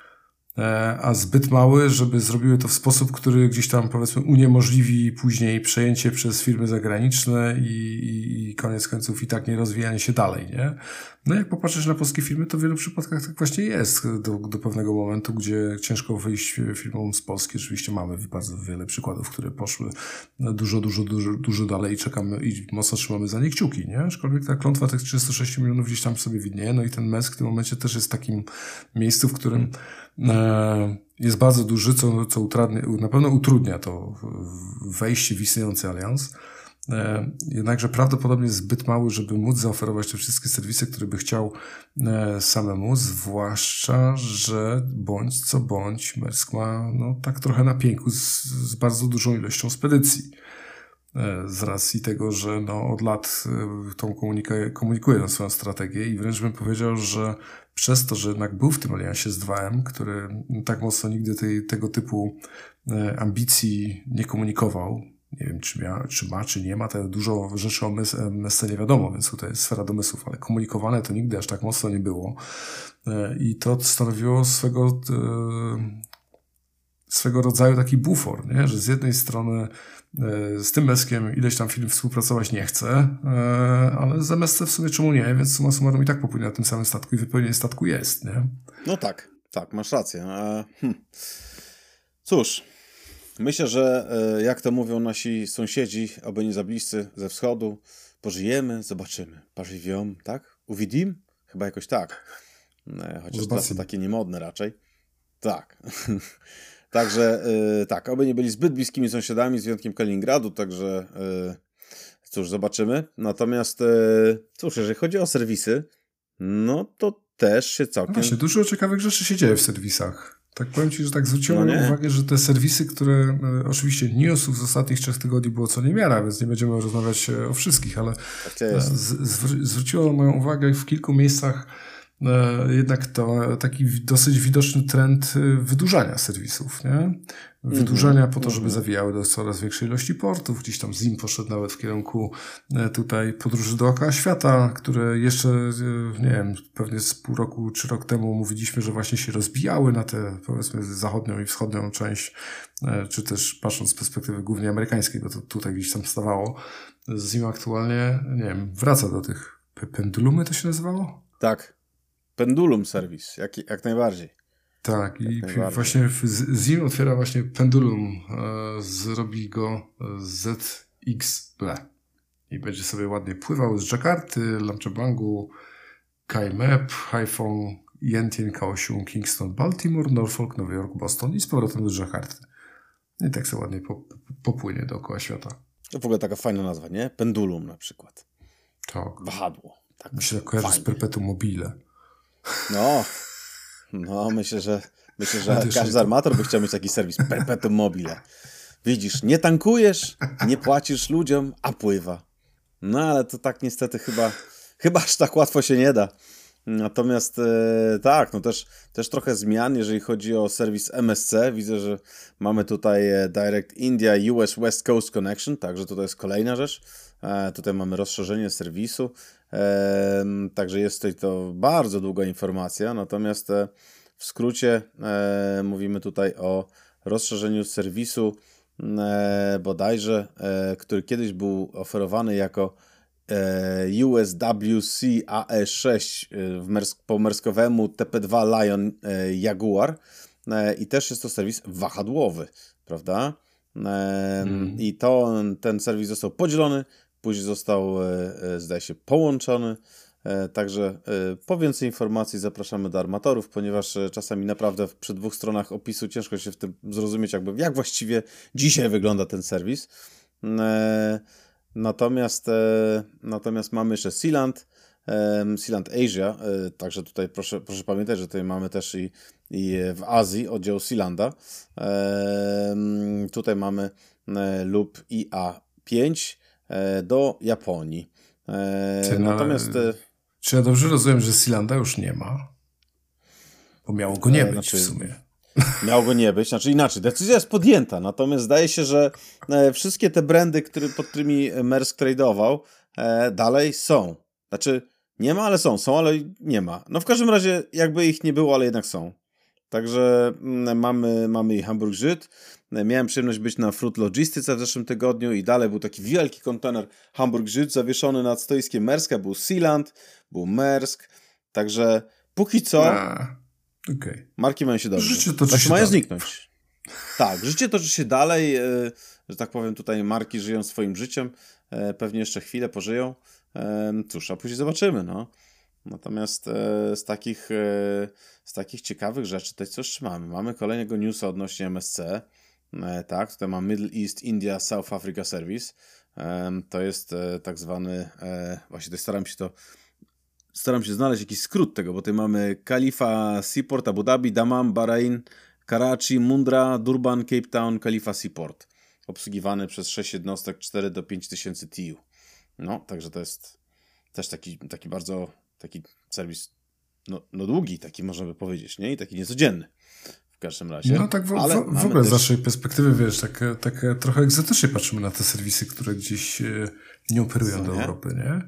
a zbyt mały, żeby zrobiły to w sposób, który gdzieś tam powiedzmy uniemożliwi później przejęcie przez firmy zagraniczne i, i, i koniec końców i tak nie rozwijanie się dalej, nie? No jak popatrzysz na polskie firmy, to w wielu przypadkach tak właśnie jest do, do pewnego momentu, gdzie ciężko wyjść firmom z Polski. Oczywiście mamy bardzo wiele przykładów, które poszły dużo, dużo, dużo, dużo dalej i czekamy i mocno trzymamy za nie kciuki, nie? Aczkolwiek ta klątwa tych 36 milionów gdzieś tam sobie widnieje, no i ten MES w tym momencie też jest takim miejscu, w którym E, jest bardzo duży, co, co utradnia, na pewno utrudnia to wejście w istniejący alians. E, jednakże prawdopodobnie zbyt mały, żeby móc zaoferować te wszystkie serwisy, które by chciał e, samemu, zwłaszcza, że bądź co bądź Mersk ma no, tak trochę na pięku z, z bardzo dużą ilością spedycji. Z racji tego, że no, od lat tą komunikuje, komunikuje swoją strategię i wręcz bym powiedział, że przez to, że jednak był w tym aliansie z 2M, który tak mocno nigdy tej, tego typu e, ambicji nie komunikował, nie wiem, czy, mia, czy ma, czy nie ma, to dużo rzeczy o MSC nie wiadomo, więc tutaj jest sfera domysłów, ale komunikowane to nigdy aż tak mocno nie było. E, I to stanowiło swego, e, swego rodzaju taki bufor, nie? że z jednej strony E, z tym Meskiem ileś tam film współpracować nie chce, ale z MSC w sumie czemu nie, więc suma summarum i tak popłynie na tym samym statku i wypełnienie statku jest, nie? No tak, tak, masz rację. Hm. Cóż, myślę, że e, jak to mówią nasi sąsiedzi, aby nie za bliscy ze wschodu, pożyjemy, zobaczymy. Pożywią, tak? Uwidim? Chyba jakoś tak. Chociaż teraz to takie niemodne raczej. Tak. Także yy, tak, oby nie byli zbyt bliskimi sąsiadami, z wyjątkiem Kaliningradu, także cóż, zobaczymy. Natomiast cóż, jeżeli chodzi o serwisy, no to też się całkiem... Właśnie, dużo ciekawych rzeczy się dzieje w serwisach. Tak powiem Ci, że tak zwróciłem no uwagę, że te serwisy, które e, oczywiście newsów z ostatnich trzech tygodni było co niemiara, więc nie będziemy rozmawiać e, o wszystkich, ale tak e, zwróciło moją uwagę w kilku miejscach jednak to taki dosyć widoczny trend e, wydłużania serwisów, nie? Wydłużania po to, żeby mhm. zawijały do coraz większej ilości portów. Gdzieś tam ZIM poszedł nawet w kierunku e, tutaj podróży dookoła świata, które jeszcze, nie wiem, pewnie z pół roku czy rok temu mówiliśmy, że właśnie się rozbijały na tę, powiedzmy, zachodnią i wschodnią część, czy też patrząc z perspektywy głównie amerykańskiej, bo to tutaj gdzieś tam stawało. ZIM aktualnie, nie wiem, wraca do tych pendulumy to się nazywało? Tak, Pendulum Service, jak, jak najbardziej. Tak, jak i najbardziej. właśnie Zim otwiera właśnie Pendulum. E, zrobi go ZXB. I będzie sobie ładnie pływał z Jakarty, Lamczebangu, KMAP, Haiphong, Yentien, Kaohsiung, Kingston, Baltimore, Norfolk, Nowy Jork, Boston i z powrotem do Jakarty. I tak sobie ładnie popłynie dookoła świata. To w ogóle taka fajna nazwa, nie? Pendulum na przykład. Tak. Wahadło. Tak Mi się kojarzy z Perpetuum mobile. No, no myślę, że myślę, że każdy armator by chciał mieć taki serwis perpetuum mobile. Widzisz, nie tankujesz, nie płacisz ludziom, a pływa. No ale to tak niestety chyba, chyba aż tak łatwo się nie da. Natomiast e, tak, no też, też trochę zmian, jeżeli chodzi o serwis MSC. Widzę, że mamy tutaj e, Direct India US West Coast Connection, także to jest kolejna rzecz. E, tutaj mamy rozszerzenie serwisu. Także jest tutaj to bardzo długa informacja, natomiast e, w skrócie e, mówimy tutaj o rozszerzeniu serwisu e, bodajże, który kiedyś był oferowany jako USWC AE6 po merskowemu TP2 Lion Jaguar i też jest to serwis wahadłowy, prawda? Mm. I to, ten serwis został podzielony Później został, e, e, zdaje się, połączony. E, także po więcej informacji zapraszamy do armatorów, ponieważ czasami naprawdę przy dwóch stronach opisu ciężko się w tym zrozumieć, jakby jak właściwie dzisiaj wygląda ten serwis. Natomiast, natomiast mamy jeszcze Sealand, Sealand Asia, także tutaj proszę, proszę pamiętać, że tutaj mamy też i, i w Azji oddział Sealanda. Tutaj mamy lub IA5 E, do Japonii. E, Ty, no, natomiast. E, czy ja dobrze rozumiem, że Silanda już nie ma? Bo miało go nie być znaczy, w sumie. Miało go nie być, znaczy inaczej, decyzja jest podjęta, natomiast zdaje się, że wszystkie te brandy, który, pod którymi Mersk tradeował, dalej są. Znaczy, nie ma, ale są, są, ale nie ma. No w każdym razie, jakby ich nie było, ale jednak są. Także mm, mamy, mamy i Hamburg Żyd. Miałem przyjemność być na Fruit Logistyce w zeszłym tygodniu i dalej był taki wielki kontener Hamburg Żyd zawieszony nad stoiskiem Merska. Był Sealand, był Mersk. Także póki co A, okay. marki mają się dobrze. Życie toczy znaczy, się mają dalej. zniknąć. Tak, życie toczy się dalej. E, że tak powiem, tutaj marki żyją swoim życiem. E, pewnie jeszcze chwilę pożyją. E, cóż, a później zobaczymy, no. Natomiast z takich, z takich ciekawych rzeczy, to co jeszcze mamy? Mamy kolejnego newsa odnośnie MSC. Tak, tutaj mamy Middle East India South Africa Service. To jest tak zwany, właśnie staram się to staram się znaleźć jakiś skrót tego, bo tutaj mamy Khalifa Seaport, Abu Dhabi, Dammam, Bahrain, Karachi, Mundra, Durban, Cape Town, Khalifa Seaport. Obsługiwany przez 6 jednostek 4 do 5 tysięcy TU. No, także to jest też taki, taki bardzo taki serwis no, no długi, taki można by powiedzieć, nie? I taki niecodzienny w każdym razie. No tak w, w, w ogóle też... z naszej perspektywy, wiesz, tak, tak trochę egzotycznie patrzymy na te serwisy, które gdzieś e, nie operują Co, do nie? Europy, nie?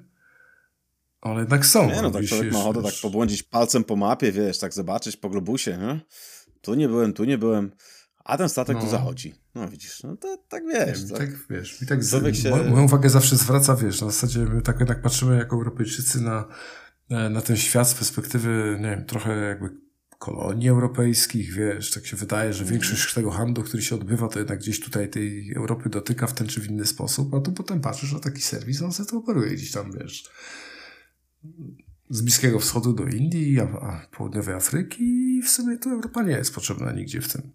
Ale jednak są. Nie, no tak człowiek ma ochotę tak pobłądzić palcem po mapie, wiesz, tak zobaczyć po globusie, nie? Tu nie byłem, tu nie byłem. A ten statek no. tu zachodzi. No widzisz, no to tak wiesz. Nie, tak, tak wiesz. I tak z, się... moją uwagę zawsze zwraca, wiesz, na zasadzie my tak jednak patrzymy jako Europejczycy na, na ten świat z perspektywy, nie wiem, trochę jakby kolonii europejskich, wiesz, tak się wydaje, że większość tego handlu, który się odbywa, to jednak gdzieś tutaj tej Europy dotyka w ten czy w inny sposób, a tu potem patrzysz na taki serwis, on sobie to operuje gdzieś tam, wiesz, z Bliskiego Wschodu do Indii, a, a południowej Afryki i w sumie tu Europa nie jest potrzebna nigdzie w tym.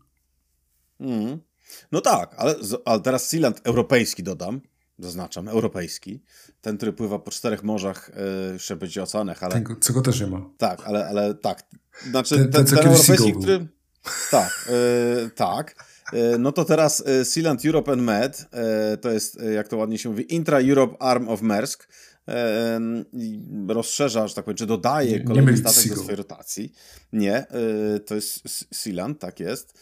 Mm. No tak, ale, ale teraz Sealand europejski dodam, zaznaczam, europejski. Ten, który pływa po czterech morzach, yy, jeszcze będzie oceanach, ale... Ten, czego też nie ma. Tak, ale, ale tak. Znaczy ten, ten, ten, europejski, który... Tak, yy, tak. Yy, no to teraz Sealand Europe and Med, to jest, jak to ładnie się mówi, Intra-Europe Arm of Maersk, rozszerza, że tak powiem, czy dodaje kolejny statek do swojej rotacji. Nie, to jest Sealand, tak jest.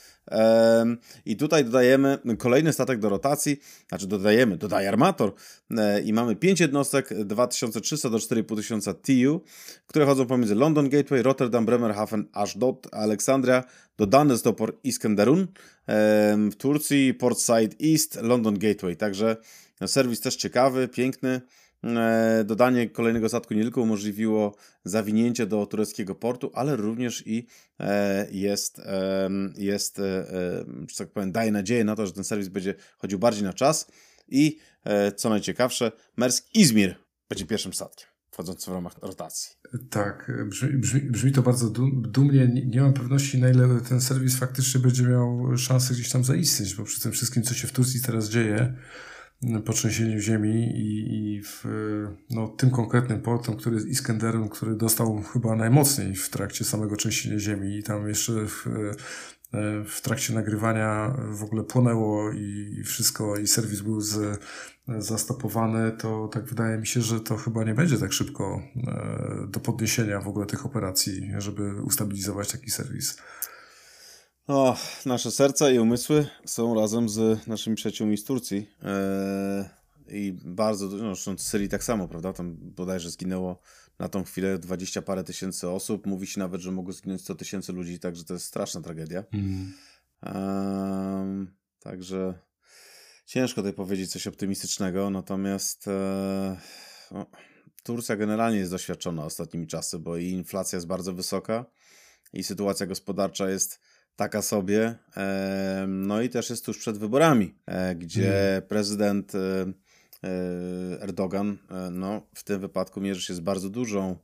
I tutaj dodajemy kolejny statek do rotacji, znaczy dodajemy, dodaje armator e, i mamy 5 jednostek 2300 do 4500 TU, które chodzą pomiędzy London Gateway, Rotterdam, Bremerhaven, Ashdod, Aleksandria, dodane jest do port Iskenderun w Turcji, Port Said East, London Gateway, także serwis też ciekawy, piękny, dodanie kolejnego statku nie tylko umożliwiło zawinięcie do tureckiego portu, ale również i e, jest, jest e, że tak powiem, daje nadzieję na to, że ten serwis będzie chodził bardziej na czas i co najciekawsze, Mersk Izmir będzie pierwszym statkiem wchodzącym w ramach rotacji. Tak, brzmi, brzmi, brzmi to bardzo dumnie. Nie, nie mam pewności, na ile ten serwis faktycznie będzie miał szansę gdzieś tam zaistnieć, bo przy tym wszystkim, co się w Turcji teraz dzieje, po trzęsieniu ziemi i, i w, no, tym konkretnym portem, który jest Iskenderem, który dostał chyba najmocniej w trakcie samego trzęsienia ziemi i tam jeszcze w, w trakcie nagrywania w ogóle płonęło i wszystko, i serwis był z, zastopowany, to tak wydaje mi się, że to chyba nie będzie tak szybko e, do podniesienia w ogóle tych operacji, żeby ustabilizować taki serwis. O, nasze serca i umysły są razem z naszymi przyjaciółmi z Turcji. Eee, I bardzo dużo, no, w Syrii tak samo, prawda? Tam bodajże zginęło na tą chwilę dwadzieścia parę tysięcy osób. Mówi się nawet, że mogło zginąć 100 tysięcy ludzi, także to jest straszna tragedia. Mm. Eee, także ciężko tutaj powiedzieć coś optymistycznego, natomiast e, no, Turcja generalnie jest doświadczona ostatnimi czasy, bo i inflacja jest bardzo wysoka i sytuacja gospodarcza jest taka sobie. No i też jest tuż przed wyborami, e, gdzie hmm. prezydent e, e, Erdogan no, w tym wypadku mierzy się z bardzo dużą,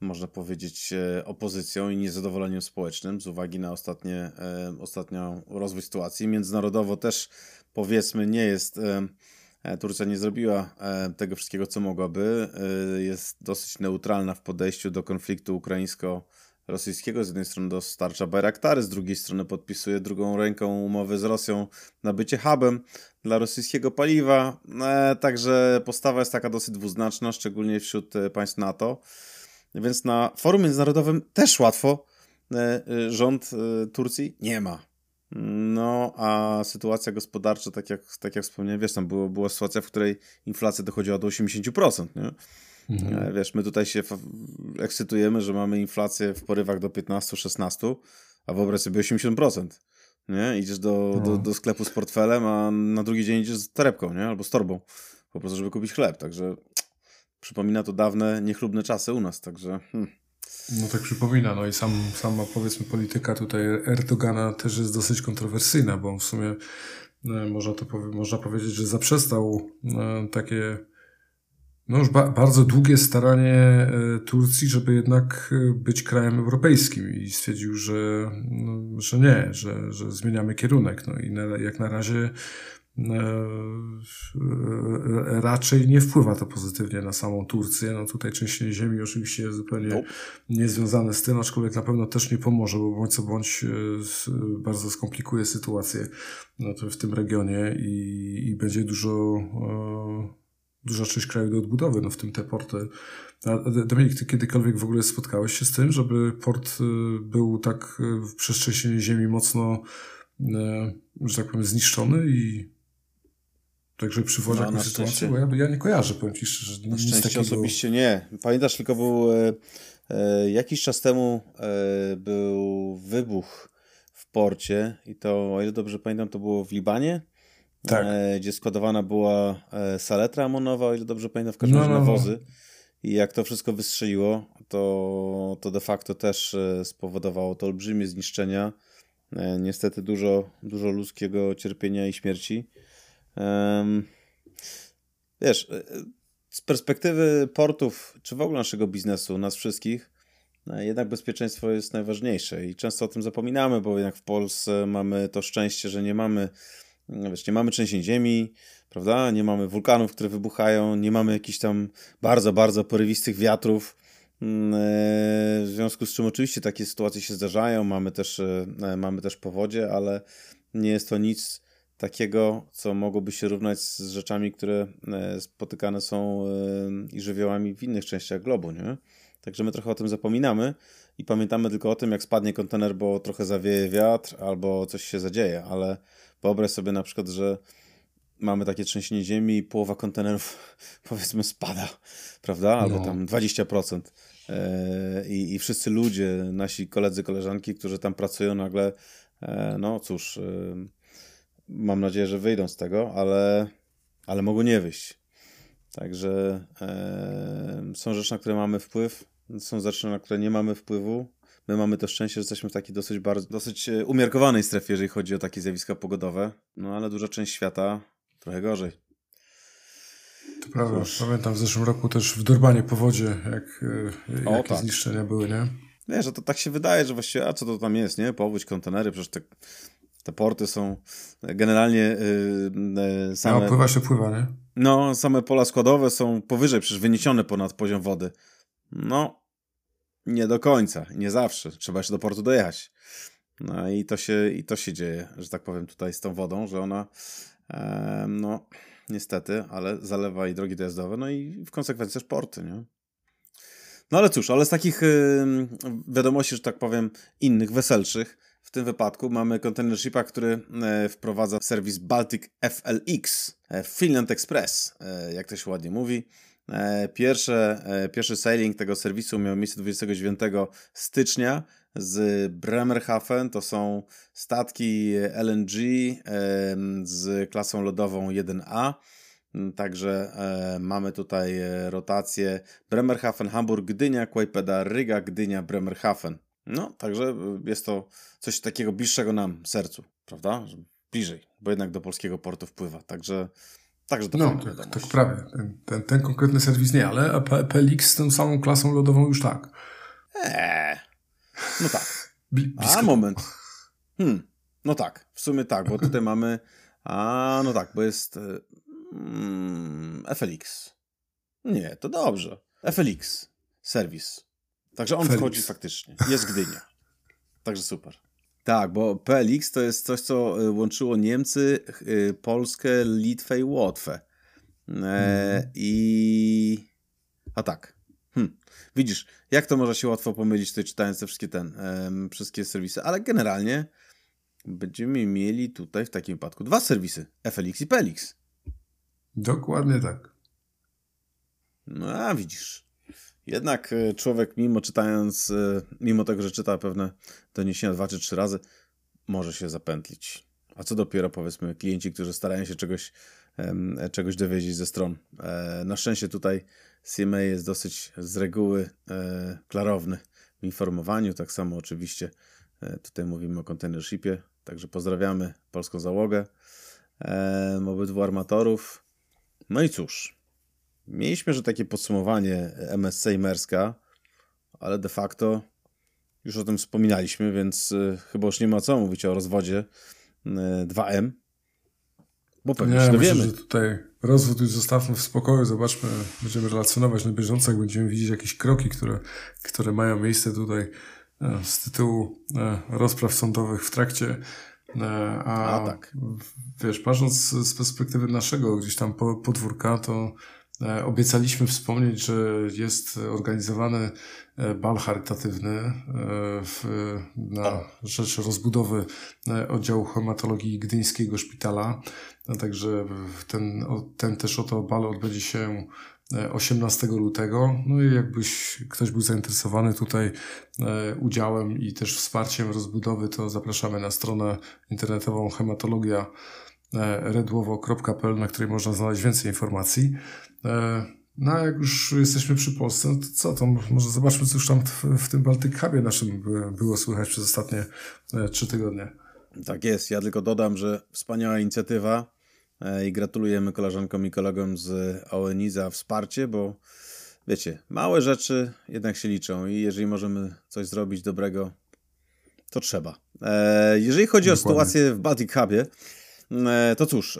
można powiedzieć, opozycją i niezadowoleniem społecznym z uwagi na ostatnie, ostatnią rozwój sytuacji. Międzynarodowo też powiedzmy nie jest Turcja nie zrobiła tego wszystkiego, co mogłaby. Jest dosyć neutralna w podejściu do konfliktu ukraińsko rosyjskiego. Z jednej strony dostarcza Bayraktary, z drugiej strony podpisuje drugą ręką umowę z Rosją na bycie hubem dla rosyjskiego paliwa. E, także postawa jest taka dosyć dwuznaczna, szczególnie wśród e, państw NATO. Więc na forum międzynarodowym też łatwo e, rząd Turcji nie ma. No, a sytuacja gospodarcza, tak jak, tak jak wspomniałem, wiesz, tam było, była sytuacja, w której inflacja dochodziła do 80%, nie? Mhm. E, wiesz, my tutaj się ekscytujemy, że mamy inflację w porywach do 15-16, a wyobraź sobie 80%. Nie? Idziesz do, no. do, do sklepu z portfelem, a na drugi dzień idziesz z torebką, nie? Albo z torbą. Po prostu, żeby kupić chleb. Także przypomina to dawne, niechlubne czasy u nas. Także. Hmm. No tak przypomina, no i sam, sama powiedzmy polityka tutaj Erdogana też jest dosyć kontrowersyjna, bo on w sumie e, można to można powiedzieć, że zaprzestał e, takie no już ba bardzo długie staranie e, Turcji, żeby jednak być krajem europejskim i stwierdził, że, no, że nie, że, że zmieniamy kierunek. No i na, jak na razie E, e, raczej nie wpływa to pozytywnie na samą Turcję. No tutaj trzęsienie ziemi oczywiście jest zupełnie no. niezwiązane z tym, aczkolwiek na pewno też nie pomoże, bo bądź co bądź e, bardzo skomplikuje sytuację no to w tym regionie i, i będzie dużo duża część kraju do odbudowy, no w tym te porty. A Dominik, ty kiedykolwiek w ogóle spotkałeś się z tym, żeby port był tak przez trzęsienie ziemi mocno, że tak powiem, zniszczony i Także przywożę no, jakąś sytuację, bo ja, ja nie kojarzę, powiem Ci szczerze. Na szczęście takiego... osobiście nie. Pamiętasz, tylko był e, e, jakiś czas temu e, był wybuch w porcie i to, o ile dobrze pamiętam, to było w Libanie, tak. e, gdzie składowana była e, saletra amonowa, o ile dobrze pamiętam, w każdym razie no, no, no. nawozy. I jak to wszystko wystrzeliło, to, to de facto też e, spowodowało to olbrzymie zniszczenia. Niestety dużo, dużo ludzkiego cierpienia i śmierci. Um, wiesz, z perspektywy portów, czy w ogóle naszego biznesu, nas wszystkich, no, jednak bezpieczeństwo jest najważniejsze i często o tym zapominamy, bo jednak w Polsce mamy to szczęście, że nie mamy, no wiesz, nie mamy trzęsień ziemi, prawda? Nie mamy wulkanów, które wybuchają, nie mamy jakichś tam bardzo, bardzo porywistych wiatrów. Mm, e, w związku z czym oczywiście takie sytuacje się zdarzają, mamy też, e, mamy też powodzie, ale nie jest to nic, takiego, co mogłoby się równać z rzeczami, które e, spotykane są e, i żywiołami w innych częściach globu, nie? Także my trochę o tym zapominamy i pamiętamy tylko o tym, jak spadnie kontener, bo trochę zawieje wiatr albo coś się zadzieje, ale wyobraź sobie na przykład, że mamy takie trzęsienie ziemi i połowa kontenerów powiedzmy spada, prawda? Albo no. tam 20%. E, I, I wszyscy ludzie, nasi koledzy, koleżanki, którzy tam pracują nagle, no cóż mam nadzieję, że wyjdą z tego, ale, ale mogą nie wyjść. Także e, są rzeczy, na które mamy wpływ, są rzeczy, na które nie mamy wpływu. My mamy to szczęście, że jesteśmy w takiej dosyć, bardzo, dosyć e, umiarkowanej strefie, jeżeli chodzi o takie zjawiska pogodowe. No ale duża część świata trochę gorzej. To prawda. Cóż. Pamiętam w zeszłym roku też w Durbanie powodzie, jak, e, jakie tak. zniszczenia były, nie? Wiesz, że to tak się wydaje, że właściwie, a co to tam jest, nie? Powódź, kontenery, przecież te te porty są generalnie yy, same... No, pływa się pływa, nie? No, same pola składowe są powyżej, przecież wyniesione ponad poziom wody. No, nie do końca, nie zawsze. Trzeba jeszcze do portu dojechać. No i to się, i to się dzieje, że tak powiem, tutaj z tą wodą, że ona, e, no, niestety, ale zalewa i drogi dojazdowe, no i w konsekwencji też porty, nie? No ale cóż, ale z takich y, wiadomości, że tak powiem, innych, weselszych, w tym wypadku mamy container shipa, który e, wprowadza serwis Baltic FLX, e, Finland Express, e, jak to się ładnie mówi. Pierwsze, pierwszy sailing tego serwisu miał miejsce 29 stycznia z Bremerhaven. To są statki LNG z klasą lodową 1A. Także mamy tutaj rotację Bremerhaven, Hamburg, Gdynia, Kłajpeda, Ryga, Gdynia, Bremerhaven. No, także jest to coś takiego bliższego nam sercu, prawda? Bliżej, bo jednak do polskiego portu wpływa. Także, także to no, tak, tak prawie. Ten, ten, ten, konkretny serwis nie, ale PLX z tą samą klasą lodową już tak. Eee, no tak. A, moment. Hmm, no tak, w sumie tak, bo tutaj mamy. A, no tak, bo jest. Mm, FLX. Nie, to dobrze. FLX. Serwis. Także on Felix. wchodzi faktycznie. Jest Gdynia. Także super. Tak, bo PLX to jest coś, co y, łączyło Niemcy, y, Polskę, Litwę i Łotwę. E, I... A tak. Hm. Widzisz, jak to może się łatwo pomylić tutaj czytając te wszystkie ten, e, wszystkie serwisy, ale generalnie będziemy mieli tutaj w takim wypadku dwa serwisy, FLX i PLX. Dokładnie tak. No a widzisz. Jednak e, człowiek, mimo czytając, e, mimo tego, że czyta pewne doniesienia dwa czy trzy razy, może się zapętlić. A co dopiero, powiedzmy, klienci, którzy starają się czegoś, czegoś dowiedzieć ze stron. E, na szczęście tutaj CMA jest dosyć z reguły klarowny w informowaniu. Tak samo oczywiście tutaj mówimy o containershipie. Także pozdrawiamy polską załogę, obydwu armatorów. No i cóż, Mieliśmy, że takie podsumowanie MSC i Merska, ale de facto już o tym wspominaliśmy, więc y, chyba już nie ma co mówić o rozwodzie y, 2M. Bo pewnie nie, myślę, że tutaj rozwód już zostawmy w spokoju, zobaczmy, będziemy relacjonować na bieżąco, jak będziemy widzieć jakieś kroki, które, które mają miejsce tutaj e, z tytułu e, rozpraw sądowych w trakcie. E, a, a tak. wiesz, patrząc z perspektywy naszego gdzieś tam podwórka, to E, obiecaliśmy wspomnieć, że jest organizowany e, bal charytatywny e, w, na rzecz rozbudowy oddziału hematologii Gdyńskiego Szpitala. Także ten, ten też oto bal odbędzie się 18 lutego. No i jakbyś ktoś był zainteresowany tutaj udziałem i też wsparciem rozbudowy, to zapraszamy na stronę internetową hematologia redłowo.pl, na której można znaleźć więcej informacji. E, no a jak już jesteśmy przy Polsce, no to co, to może zobaczmy, co już tam w, tym Baltic Hubie naszym było słychać przez ostatnie e, trzy tygodnie. Tak jest. Ja tylko dodam, że wspaniała inicjatywa e, i gratulujemy koleżankom i kolegom z ONI za wsparcie, bo wiecie, małe rzeczy jednak się liczą i jeżeli możemy coś zrobić dobrego, to trzeba. Jeżeli chodzi Dokładnie. o sytuację w Baltic Hubie, to cóż,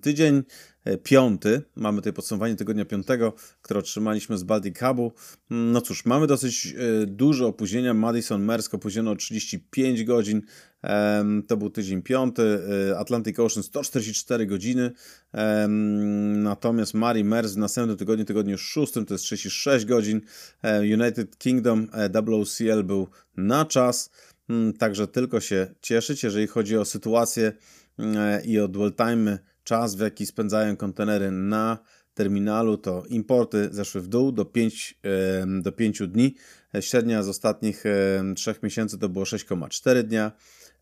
tydzień E, piąty. Mamy tutaj podsumowanie tygodnia piątego, które otrzymaliśmy z Baltic Hubu. Mm, no cóż, mamy dosyć e, duże opóźnienia. Madison Mersk opóźniono o 35 godzin. To był tydzień piąty. E, Atlantic Ocean 144 godziny. Natomiast Mari Mers w następnym tygodniu, tygodniu szóstym, to jest 36 godzin. United Kingdom WCL był na czas. Mm, także tylko się cieszyć, jeżeli chodzi o sytuację i o dwell time czas, w jaki spędzają kontenery na terminalu, to importy zeszły w dół do 5, do 5 dni. Średnia z ostatnich 3 miesięcy to było 6,4 dnia.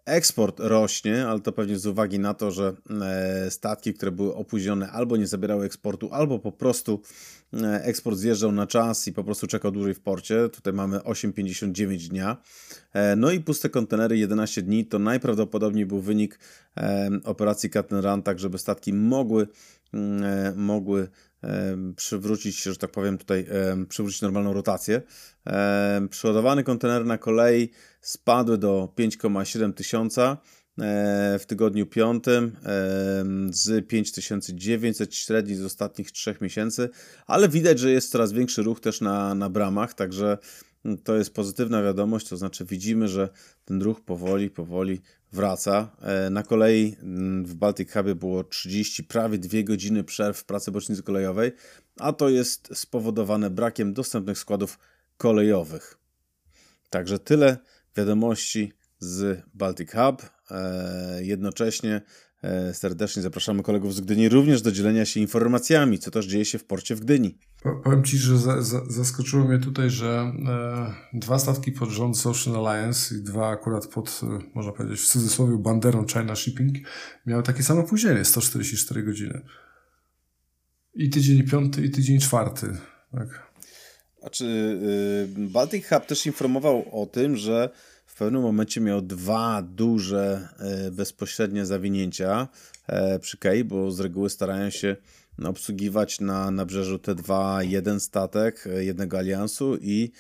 Eksport rośnie, ale to pewnie z uwagi na to, że e, statki, które były opóźnione, albo nie zabierały eksportu, albo po prostu e, eksport zjeżdżał na czas i po prostu czekał dłużej w porcie. Tutaj mamy 8,59 dnia. E, no i puste kontenery 11 dni to najprawdopodobniej był wynik operacji cut tak żeby statki mogły, mogły przywrócić, że tak powiem tutaj, przywrócić normalną rotację. Przeładowany kontener na kolei spadły do 5,7 tysiąca e, w tygodniu piątym z 5900 średni z ostatnich trzech miesięcy, ale widać, że jest coraz większy ruch też na, na bramach, także to jest pozytywna wiadomość, to znaczy widzimy, że ten ruch powoli, powoli wraca. E, na kolei w Baltic Hubie było 30, prawie 2 godziny przerw w pracy bocznicy kolejowej, a to jest spowodowane brakiem dostępnych składów kolejowych. Także tyle wiadomości z Baltic Hub. E, jednocześnie e, serdecznie zapraszamy kolegów z Gdyni również do dzielenia się informacjami, co też dzieje się w porcie w Gdyni. Powiem Ci, że za, za, zaskoczyło mnie tutaj, że e, dwa statki pod rząd Social Alliance i dwa akurat pod, e, można powiedzieć w cudzysłowie, banderą China Shipping miały takie samo opóźnienie, 144 godziny. I tydzień piąty, i tydzień czwarty. Tak. Znaczy, Baltic Hub też informował o tym, że w pewnym momencie miał dwa duże y, bezpośrednie zawinięcia e, przy Kej, bo z reguły starają się obsługiwać na nabrzeżu T2 jeden statek e, jednego aliansu i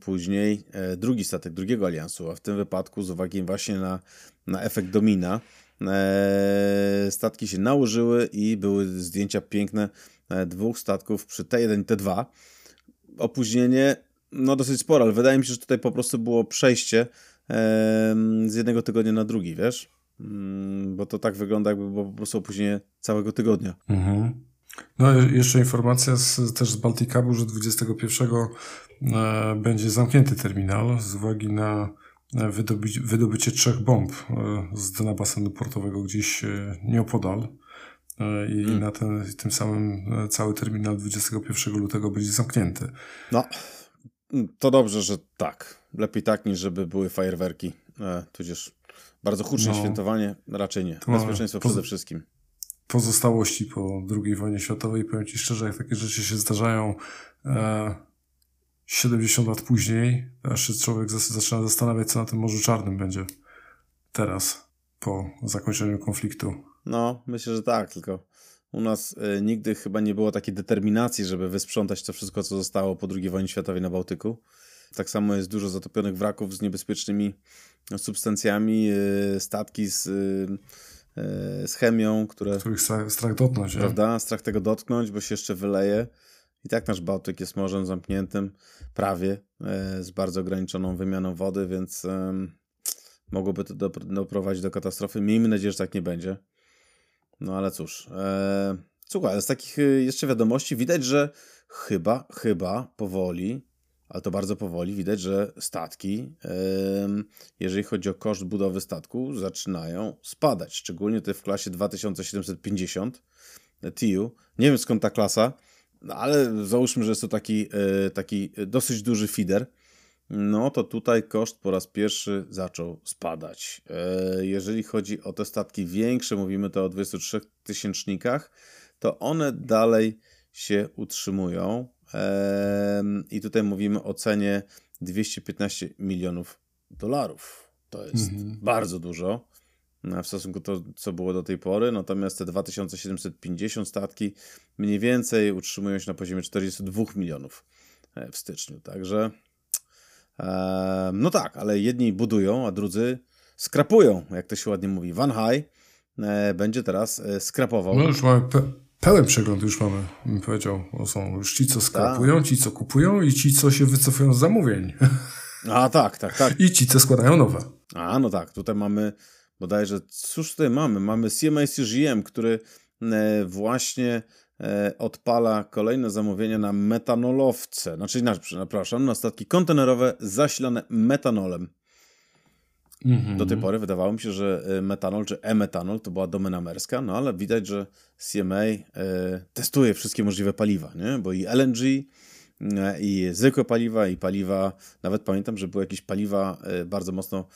później e, drugi statek drugiego aliansu, a w tym wypadku z uwagi właśnie na, na efekt domina statki się nałożyły i były zdjęcia piękne dwóch statków przy T1 i T2 opóźnienie no dosyć spore, ale wydaje mi się, że tutaj po prostu było przejście z jednego tygodnia na drugi, wiesz? Mm, bo to tak wygląda, jakby było po prostu opóźnienie całego tygodnia. Mhm. No jeszcze informacja z, też z Baltikabu, że 21 e, będzie zamknięty terminal z uwagi na wydobycie, wydobycie trzech bomb e, z dna basenu portowego gdzieś e, nieopodal. e, i hmm. na ten, tym samym cały terminal 21 lutego będzie zamknięty. No, to dobrze, że tak. Lepiej tak, niż żeby były fajerwerki, e, tudzież bardzo huczne no, świętowanie, raczej nie. Bezpieczeństwo przede wszystkim. Pozostałości po II wojnie światowej, powiem Ci szczerze, jak takie rzeczy się zdarzają e, 70 lat później, aż się człowiek zaczyna zastanawiać, co na tym Morzu Czarnym będzie teraz, po zakończeniu konfliktu. No, myślę, że tak, tylko u nas y, nigdy chyba nie było takiej determinacji, żeby wysprzątać to wszystko, co zostało po II wojnie światowej na Bałtyku. Tak samo jest dużo zatopionych wraków z niebezpiecznymi substancjami, y, statki z, y, z chemią, które... Których strach, strach dotknąć. Prawda? Nie? Strach tego dotknąć, bo się jeszcze wyleje. I tak nasz Bałtyk jest morzem zamkniętym, prawie, z bardzo ograniczoną wymianą wody, więc mogłoby to doprowadzić do katastrofy. Miejmy nadzieję, że tak nie będzie. No ale cóż. E, słuchaj, z takich y, jeszcze wiadomości widać, że chyba, chyba powoli, ale to bardzo powoli, widać, że statki, e, jeżeli chodzi o koszt budowy statku, zaczynają spadać. Szczególnie te w klasie 2750 TU. Nie wiem skąd ta klasa, no ale załóżmy, że jest to taki, e, taki dosyć duży feeder no to tutaj koszt po raz pierwszy zaczął spadać. E, jeżeli chodzi o te statki większe, mówimy to o 23 tysięcznikach, to one dalej się utrzymują. I tutaj mówimy o cenie 215 milionów dolarów. To jest mhm. bardzo dużo e, w stosunku do to, co było do tej pory. Natomiast te 2750 statki mniej więcej utrzymują się na poziomie 42 milionów e, w styczniu. Także no tak, ale jedni budują, a drudzy skrapują, jak to się ładnie mówi. Van High e, będzie teraz skrapował. No już mamy pełen przegląd, już mamy, bym powiedział. Są już ci, co skrapują, tak. ci, co kupują i ci, co się wycofują z zamówień. A tak, tak, tak. I ci, co składają nowe. A no tak, tutaj mamy bodajże, cóż tutaj mamy? Mamy CMA CGM, który e, właśnie E, odpala kolejne zamówienia na metanolowce, znaczy inaczej, przepraszam, na statki kontenerowe zasilane metanolem. Mm-hmm. Do tej pory wydawało mi się, że e, metanol czy e-metanol to była domena merska, no ale widać, że CMA e, testuje wszystkie możliwe paliwa, nie? bo i LNG, e, i zwykłe paliwa, i paliwa, nawet pamiętam, że były jakieś paliwa bardzo mocno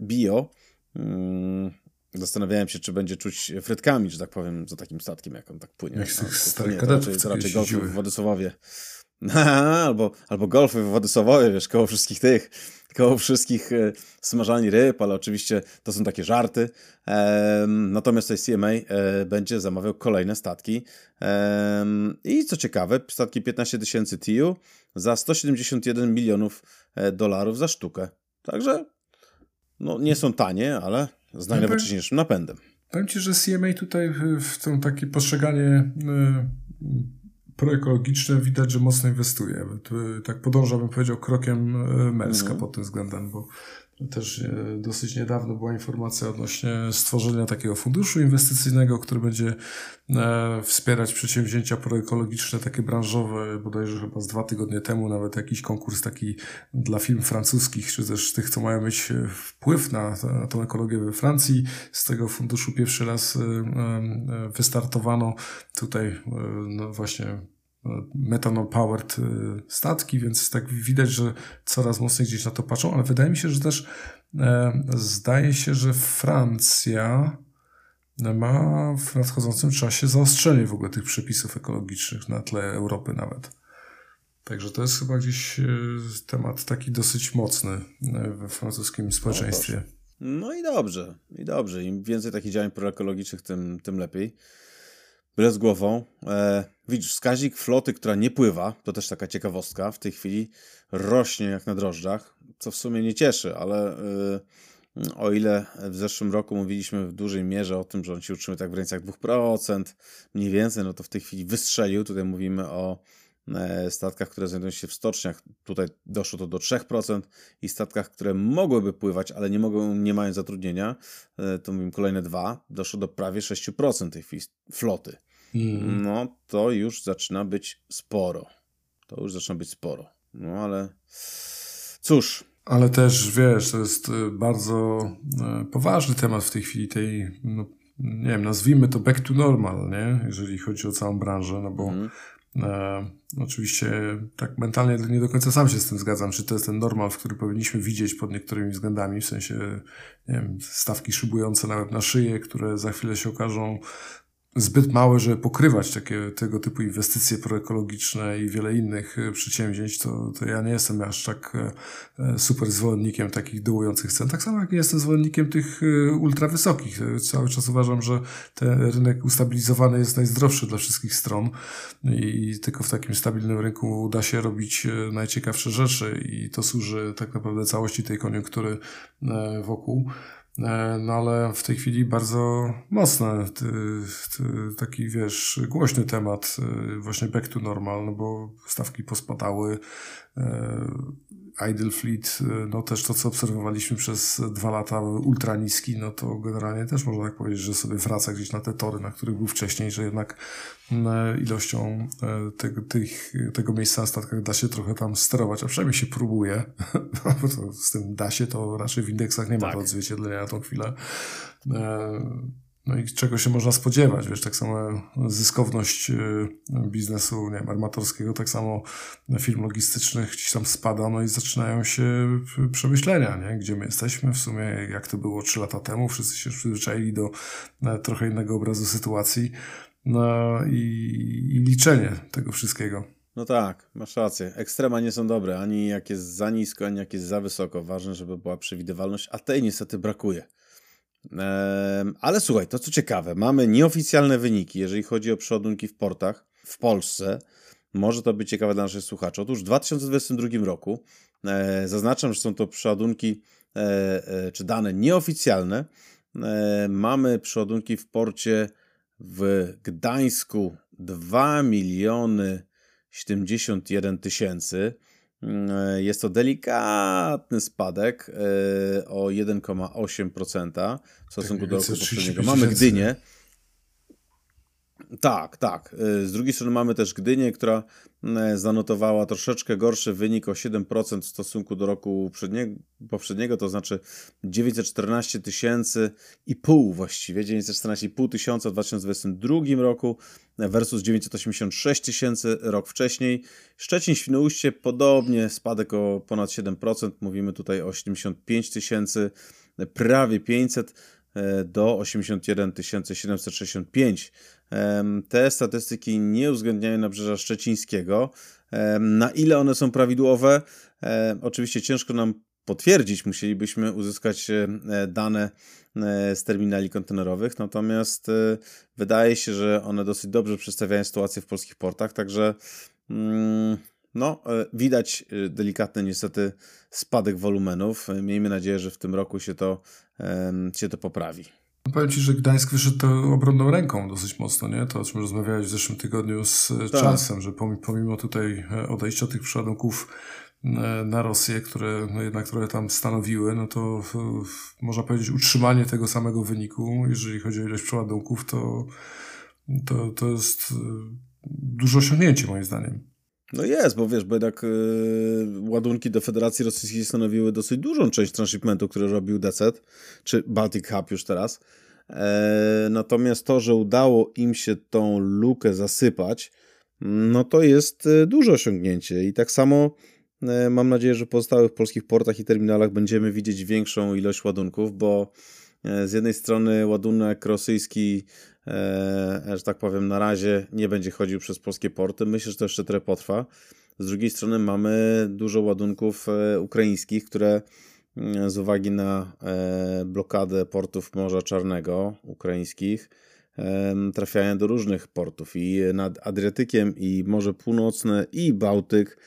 bio. Mm, Zastanawiałem się, czy będzie czuć frytkami, że tak powiem, za takim statkiem, jak on tak płynie. Jak no, tych to, raczej, to raczej golfy w Władysławowie. albo, albo golfy w Władysławowie, wiesz, koło wszystkich tych, koło wszystkich e, smażalni ryb, ale oczywiście to są takie żarty. Natomiast tutaj CMA e, będzie zamawiał kolejne statki. I co ciekawe, statki 15 tysięcy TU za 171 milionów e, dolarów za sztukę. Także no, nie są tanie, ale z najnowocześniejszym napędem. Powiem Ci, że CMA tutaj w to takie postrzeganie proekologiczne widać, że mocno inwestuje. Tak podąża, bym powiedział, krokiem y, Merska mm. pod tym względem, bo też e, dosyć niedawno była informacja odnośnie stworzenia takiego funduszu inwestycyjnego, który będzie e, wspierać przedsięwzięcia proekologiczne, takie branżowe, bodajże chyba z dwa tygodnie temu nawet jakiś konkurs taki dla firm francuskich, czy też tych, co mają mieć wpływ na, na tą ekologię we Francji. Z tego funduszu pierwszy raz e, wystartowano. Tutaj no właśnie metanol-powered y, statki, więc tak widać, że coraz mocniej gdzieś na to patrzą, ale wydaje mi się, że też e, zdaje się, że Francja ma w nadchodzącym czasie zaostrzenie w ogóle tych przepisów ekologicznych na tle Europy nawet. Także to jest chyba gdzieś e, temat taki dosyć mocny e, we francuskim społeczeństwie. No, i dobrze, i dobrze. Im więcej takich działań proekologicznych, tym, tym lepiej. Byle z głową. E, widzisz, wskaźnik floty, która nie pływa, to też taka ciekawostka, w tej chwili rośnie jak na drożdżach, co w sumie nie cieszy, ale e, o ile w zeszłym roku mówiliśmy w dużej mierze o tym, że on się utrzymuje tak w granicach 2%, mniej więcej, no to w tej chwili wystrzelił. Tutaj mówimy o e, statkach, które znajdują się w stoczniach. Tutaj doszło to do 3% i statkach, które mogłyby pływać, ale nie mogą, nie mają zatrudnienia, e, to mówimy kolejne dwa, doszło do prawie 6% tej floty. Mm. No to już zaczyna być sporo. To już zaczyna być sporo. No ale cóż. Ale też wiesz, to jest e, bardzo poważny temat w tej chwili tej no, nie wiem, nazwijmy to back to normal, nie? Jeżeli chodzi o całą branżę, no bo mm. e, oczywiście tak mentalnie nie do końca sam się z tym zgadzam, czy to jest ten normal, w który powinniśmy widzieć pod niektórymi względami, w sensie, nie wiem, stawki szybujące nawet na szyję, które za chwilę się okażą zbyt małe, żeby pokrywać takie, tego typu inwestycje proekologiczne i wiele innych e, przedsięwzięć, to, to ja nie jestem aż tak e, e, super zwolennikiem takich dołujących cen. Tak samo jak nie jestem zwolennikiem tych ultra wysokich. Cały czas uważam, że ten rynek ustabilizowany jest najzdrowszy dla wszystkich stron i tylko w takim stabilnym rynku da się robić najciekawsze rzeczy i to służy tak naprawdę całości tej koniunktury wokół. E, no ale w tej chwili bardzo mocny, ty, ty, taki wiesz, głośny temat, e, właśnie back to normal, no bo stawki pospadały, e, idle fleet, no też to, co obserwowaliśmy przez dwa lata ultra niski, no to generalnie też można tak powiedzieć, że sobie wraca gdzieś na te tory, na których był wcześniej, że jednak ilością tego, tych, tego miejsca na statkach da się trochę tam sterować, a przynajmniej się próbuje, bo to z tym da się, to raczej w indeksach nie ma tak. odzwierciedlenia na tą chwilę. No i czego się można spodziewać, wiesz, tak samo zyskowność y, biznesu, nie wiem, armatorskiego, tak samo firm logistycznych gdzieś tam spada, no i zaczynają się przemyślenia, nie? Gdzie my jesteśmy w sumie, jak to było trzy lata temu, wszyscy się przyzwyczaili do e, trochę innego obrazu sytuacji, no i, i liczenie tego wszystkiego. No tak, masz rację. Ekstrema nie są dobre, ani jak jest za nisko, ani jak jest za wysoko. Ważne, żeby była przewidywalność, a tej niestety brakuje. Ale słuchaj, to co ciekawe, mamy nieoficjalne wyniki, jeżeli chodzi o przeładunki w portach w Polsce. Może to być ciekawe dla naszych słuchaczy. Otóż w 2022 roku e, zaznaczam, że są to przeładunki e, e, czy dane nieoficjalne. Mamy przeładunki w porcie w Gdańsku 2 miliony 71 tysięcy. E, jest to delikatny spadek e, o 1,8% w stosunku do roku poprzedniego. Mamy Gdynię. Tak, tak. Y, z drugiej strony mamy też Gdynię, która mm, zanotowała troszeczkę gorszy wynik o 7% w stosunku do roku poprzedniego, to znaczy 914 tysięcy i pół właściwie, 914,5 tysiąca w 2022 roku versus 986 tysięcy rok wcześniej. Szczecin, Świnoujście podobnie, spadek o ponad 7%, mówimy tutaj o 75 tysięcy, prawie 500 e, do 81 765 te statystyki nie uwzględniają nabrzeża szczecińskiego. Na ile one są prawidłowe, oczywiście ciężko nam potwierdzić, musielibyśmy uzyskać e, dane e, z terminali kontenerowych, natomiast e, wydaje się, że one dosyć dobrze przedstawiają sytuację w polskich portach, także mm, no, widać delikatny niestety spadek wolumenów. Miejmy nadzieję, że w tym roku się to, się to poprawi. Powiem Ci, że Gdańsk wyszedł to obronną ręką dosyć mocno, nie? To, o czym rozmawiałeś w zeszłym tygodniu z tak. Charlesem, że pomimo tutaj e, odejścia tych przeładunków e, na Rosję, które no jednak trochę tam stanowiły, no to można powiedzieć utrzymanie tego samego wyniku, jeżeli chodzi o ilość przeładunków, to, to, to jest e, duże osiągnięcie moim zdaniem. No jest, bo wiesz, bo jednak yy, ładunki do Federacji Rosyjskiej stanowiły dosyć dużą część transshipmentu, który robił DZ, czy Baltic Hub już teraz. E, natomiast to, że udało im się tą lukę zasypać, no to jest e, duże osiągnięcie. I tak samo e, mam nadzieję, że w pozostałych polskich portach i terminalach będziemy widzieć większą ilość ładunków, bo z jednej strony ładunek rosyjski, że tak powiem, na razie nie będzie chodził przez polskie porty. Myślę, że to jeszcze trochę potrwa. Z drugiej strony mamy dużo ładunków ukraińskich, które Mm, z uwagi na e, blokadę portów Morza Czarnego ukraińskich trafiają do różnych portów i nad Adriatykiem i Morze Północne i Bałtyk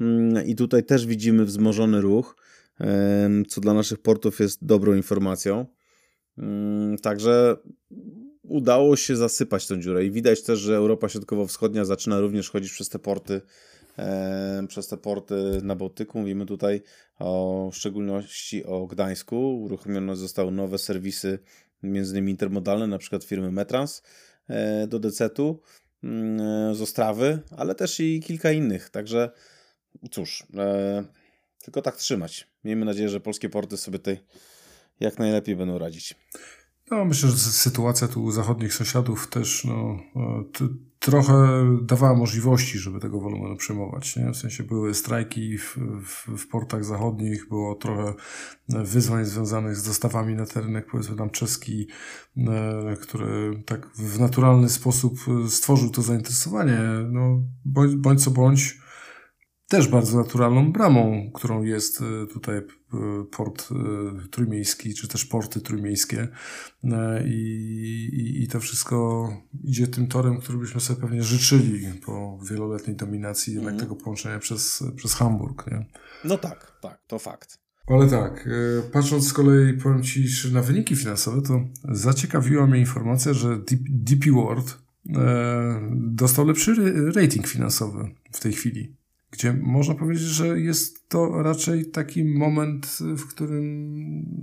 mm, i tutaj też widzimy wzmożony ruch, co dla naszych portów jest dobrą informacją. Mm, także udało się zasypać tę dziurę i widać też, że Europa Środkowo-Wschodnia zaczyna również chodzić przez te porty przez te porty na Bałtyku. Mówimy tutaj o w szczególności o Gdańsku. Uruchomione zostały nowe serwisy, między innymi intermodalne, na przykład firmy Metrans e, do Decetu mm, z Ostrawy, ale też i kilka innych. Także cóż, e, tylko tak trzymać. Miejmy nadzieję, że polskie porty sobie tutaj jak najlepiej będą radzić. No, myślę, że sytuacja tu zachodnich sąsiadów też no, trochę dawała możliwości, żeby tego wolumenu przyjmować. Nie? W sensie były strajki w, w, w, portach zachodnich, było trochę wyzwań związanych z dostawami na terenek, powiedzmy tam czeski, e, który tak w naturalny sposób stworzył to zainteresowanie. No, bądź, bądź co bądź, też bardzo naturalną bramą, którą jest e, tutaj e, port e, trójmiejski, czy też porty trójmiejskie. I, i, I to wszystko idzie tym torem, który byśmy sobie pewnie życzyli po wieloletniej dominacji mm. tego połączenia przez, przez Hamburg. Nie? No tak, tak, to fakt. Ale tak, patrząc z kolei, powiem Ci, na wyniki finansowe, to zaciekawiła mnie informacja, że DP World dostał lepszy rating finansowy w tej chwili gdzie można powiedzieć, że jest to raczej taki moment, w którym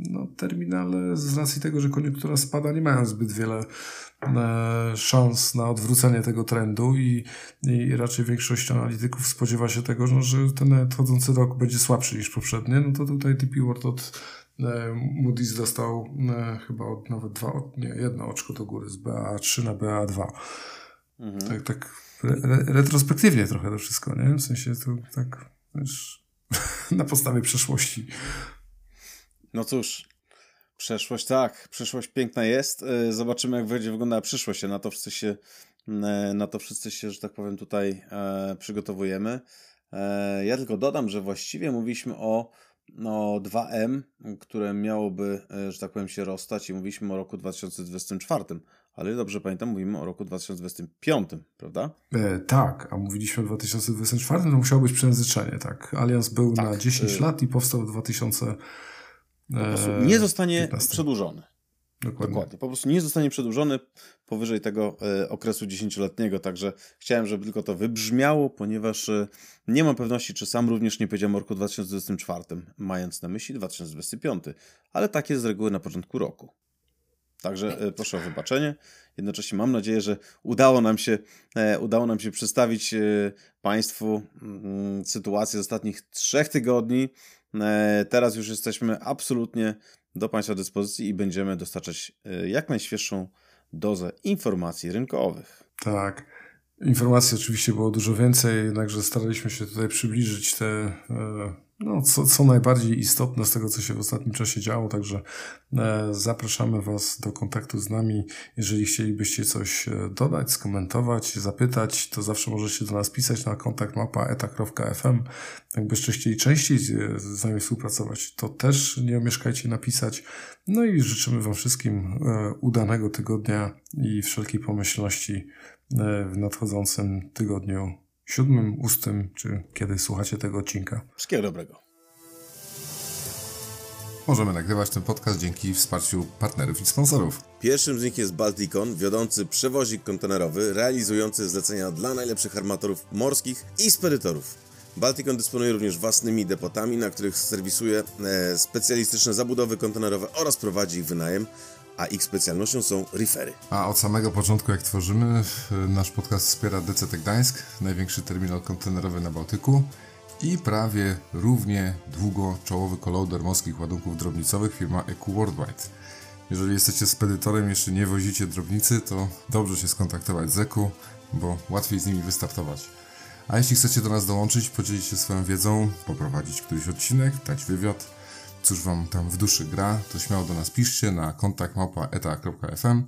no, terminale z racji tego, że koniunktura spada, nie mają zbyt wiele e, szans na odwrócenie tego trendu i, i raczej większość analityków spodziewa się tego, no, że ten nadchodzący rok będzie słabszy niż poprzednie, no to tutaj TP World od e, Moody's dostał e, chyba od nawet dwa, nie, jedno oczko do góry z BA3 na BA2. Mhm. Tak, tak re, retrospektywnie trochę to wszystko, nie? W sensie to tak wiesz, na podstawie przeszłości. No cóż, przeszłość tak, przeszłość piękna jest. E, zobaczymy, jak będzie wyglądała przyszłość. Na to wszyscy się, e, na to wszyscy się, że tak powiem, tutaj e, przygotowujemy. E, ja tylko dodam, że właściwie mówiliśmy o no, 2M, które miałoby, e, że tak powiem, się rozstać i mówiliśmy o roku 2024 ale dobrze pamiętam, mówimy o roku 2025, prawda? E, tak, a mówiliśmy o 2024, to musiało być przejęzyczenie, tak. Alians był tak, na 10 y lat i powstał w 2000. Po nie zostanie 15. przedłużony. Dokładnie. Dokładnie. Po prostu nie zostanie przedłużony powyżej tego e, okresu 10-letniego, także chciałem, żeby tylko to wybrzmiało, ponieważ e, nie mam pewności, czy sam również nie powiedziałem o roku 2024, mając na myśli 2025, ale tak jest z reguły na początku roku. Także e, proszę o wybaczenie. Jednocześnie mam nadzieję, że udało nam się, e, udało nam się przedstawić e, Państwu mm, sytuację z ostatnich trzech tygodni. Teraz już jesteśmy absolutnie do Państwa dyspozycji i będziemy dostarczać jak najświeższą dozę informacji rynkowych. Tak. Informacji oczywiście było dużo więcej, jednakże staraliśmy się tutaj przybliżyć te no, co, co najbardziej istotne z tego, co się w ostatnim czasie działo. Także e, zapraszamy Was do kontaktu z nami. Jeżeli chcielibyście coś e, dodać, skomentować, zapytać, to zawsze możecie do nas pisać na kontakt mapa eta.fm. Jakbyście chcieli częściej z nami współpracować, to też nie omieszkajcie napisać. No i życzymy Wam wszystkim e, udanego tygodnia i wszelkiej pomyślności w nadchodzącym tygodniu siódmym, ustym, czy kiedy słuchacie tego odcinka. Wszystkiego dobrego. Możemy nagrywać ten podcast dzięki wsparciu partnerów i sponsorów. Pierwszym z nich jest Balticon, wiodący przewozik kontenerowy, realizujący zlecenia dla najlepszych armatorów morskich i spedytorów. Balticon dysponuje również własnymi depotami, na których serwisuje e, specjalistyczne zabudowy kontenerowe oraz prowadzi ich wynajem a ich specjalnością są refery. A od samego początku, jak tworzymy, nasz podcast wspiera DCT Gdańsk, największy terminal kontenerowy na Bałtyku i prawie równie długo czołowy kolauder morskich ładunków drobnicowych firma EQ Worldwide. Jeżeli jesteście spedytorem jeszcze nie wozicie drobnicy, to dobrze się skontaktować z EQ, bo łatwiej z nimi wystartować. A jeśli chcecie do nas dołączyć, podzielić się swoją wiedzą, poprowadzić któryś odcinek, dać wywiad, cóż wam tam w duszy gra, to śmiało do nas piszcie na kontakt eta.fm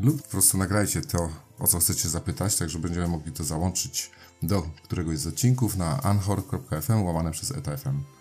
lub po prostu nagrajcie to, o co chcecie zapytać, tak że będziemy mogli to załączyć do któregoś z odcinków na anchor.fm łamane przez eta.fm.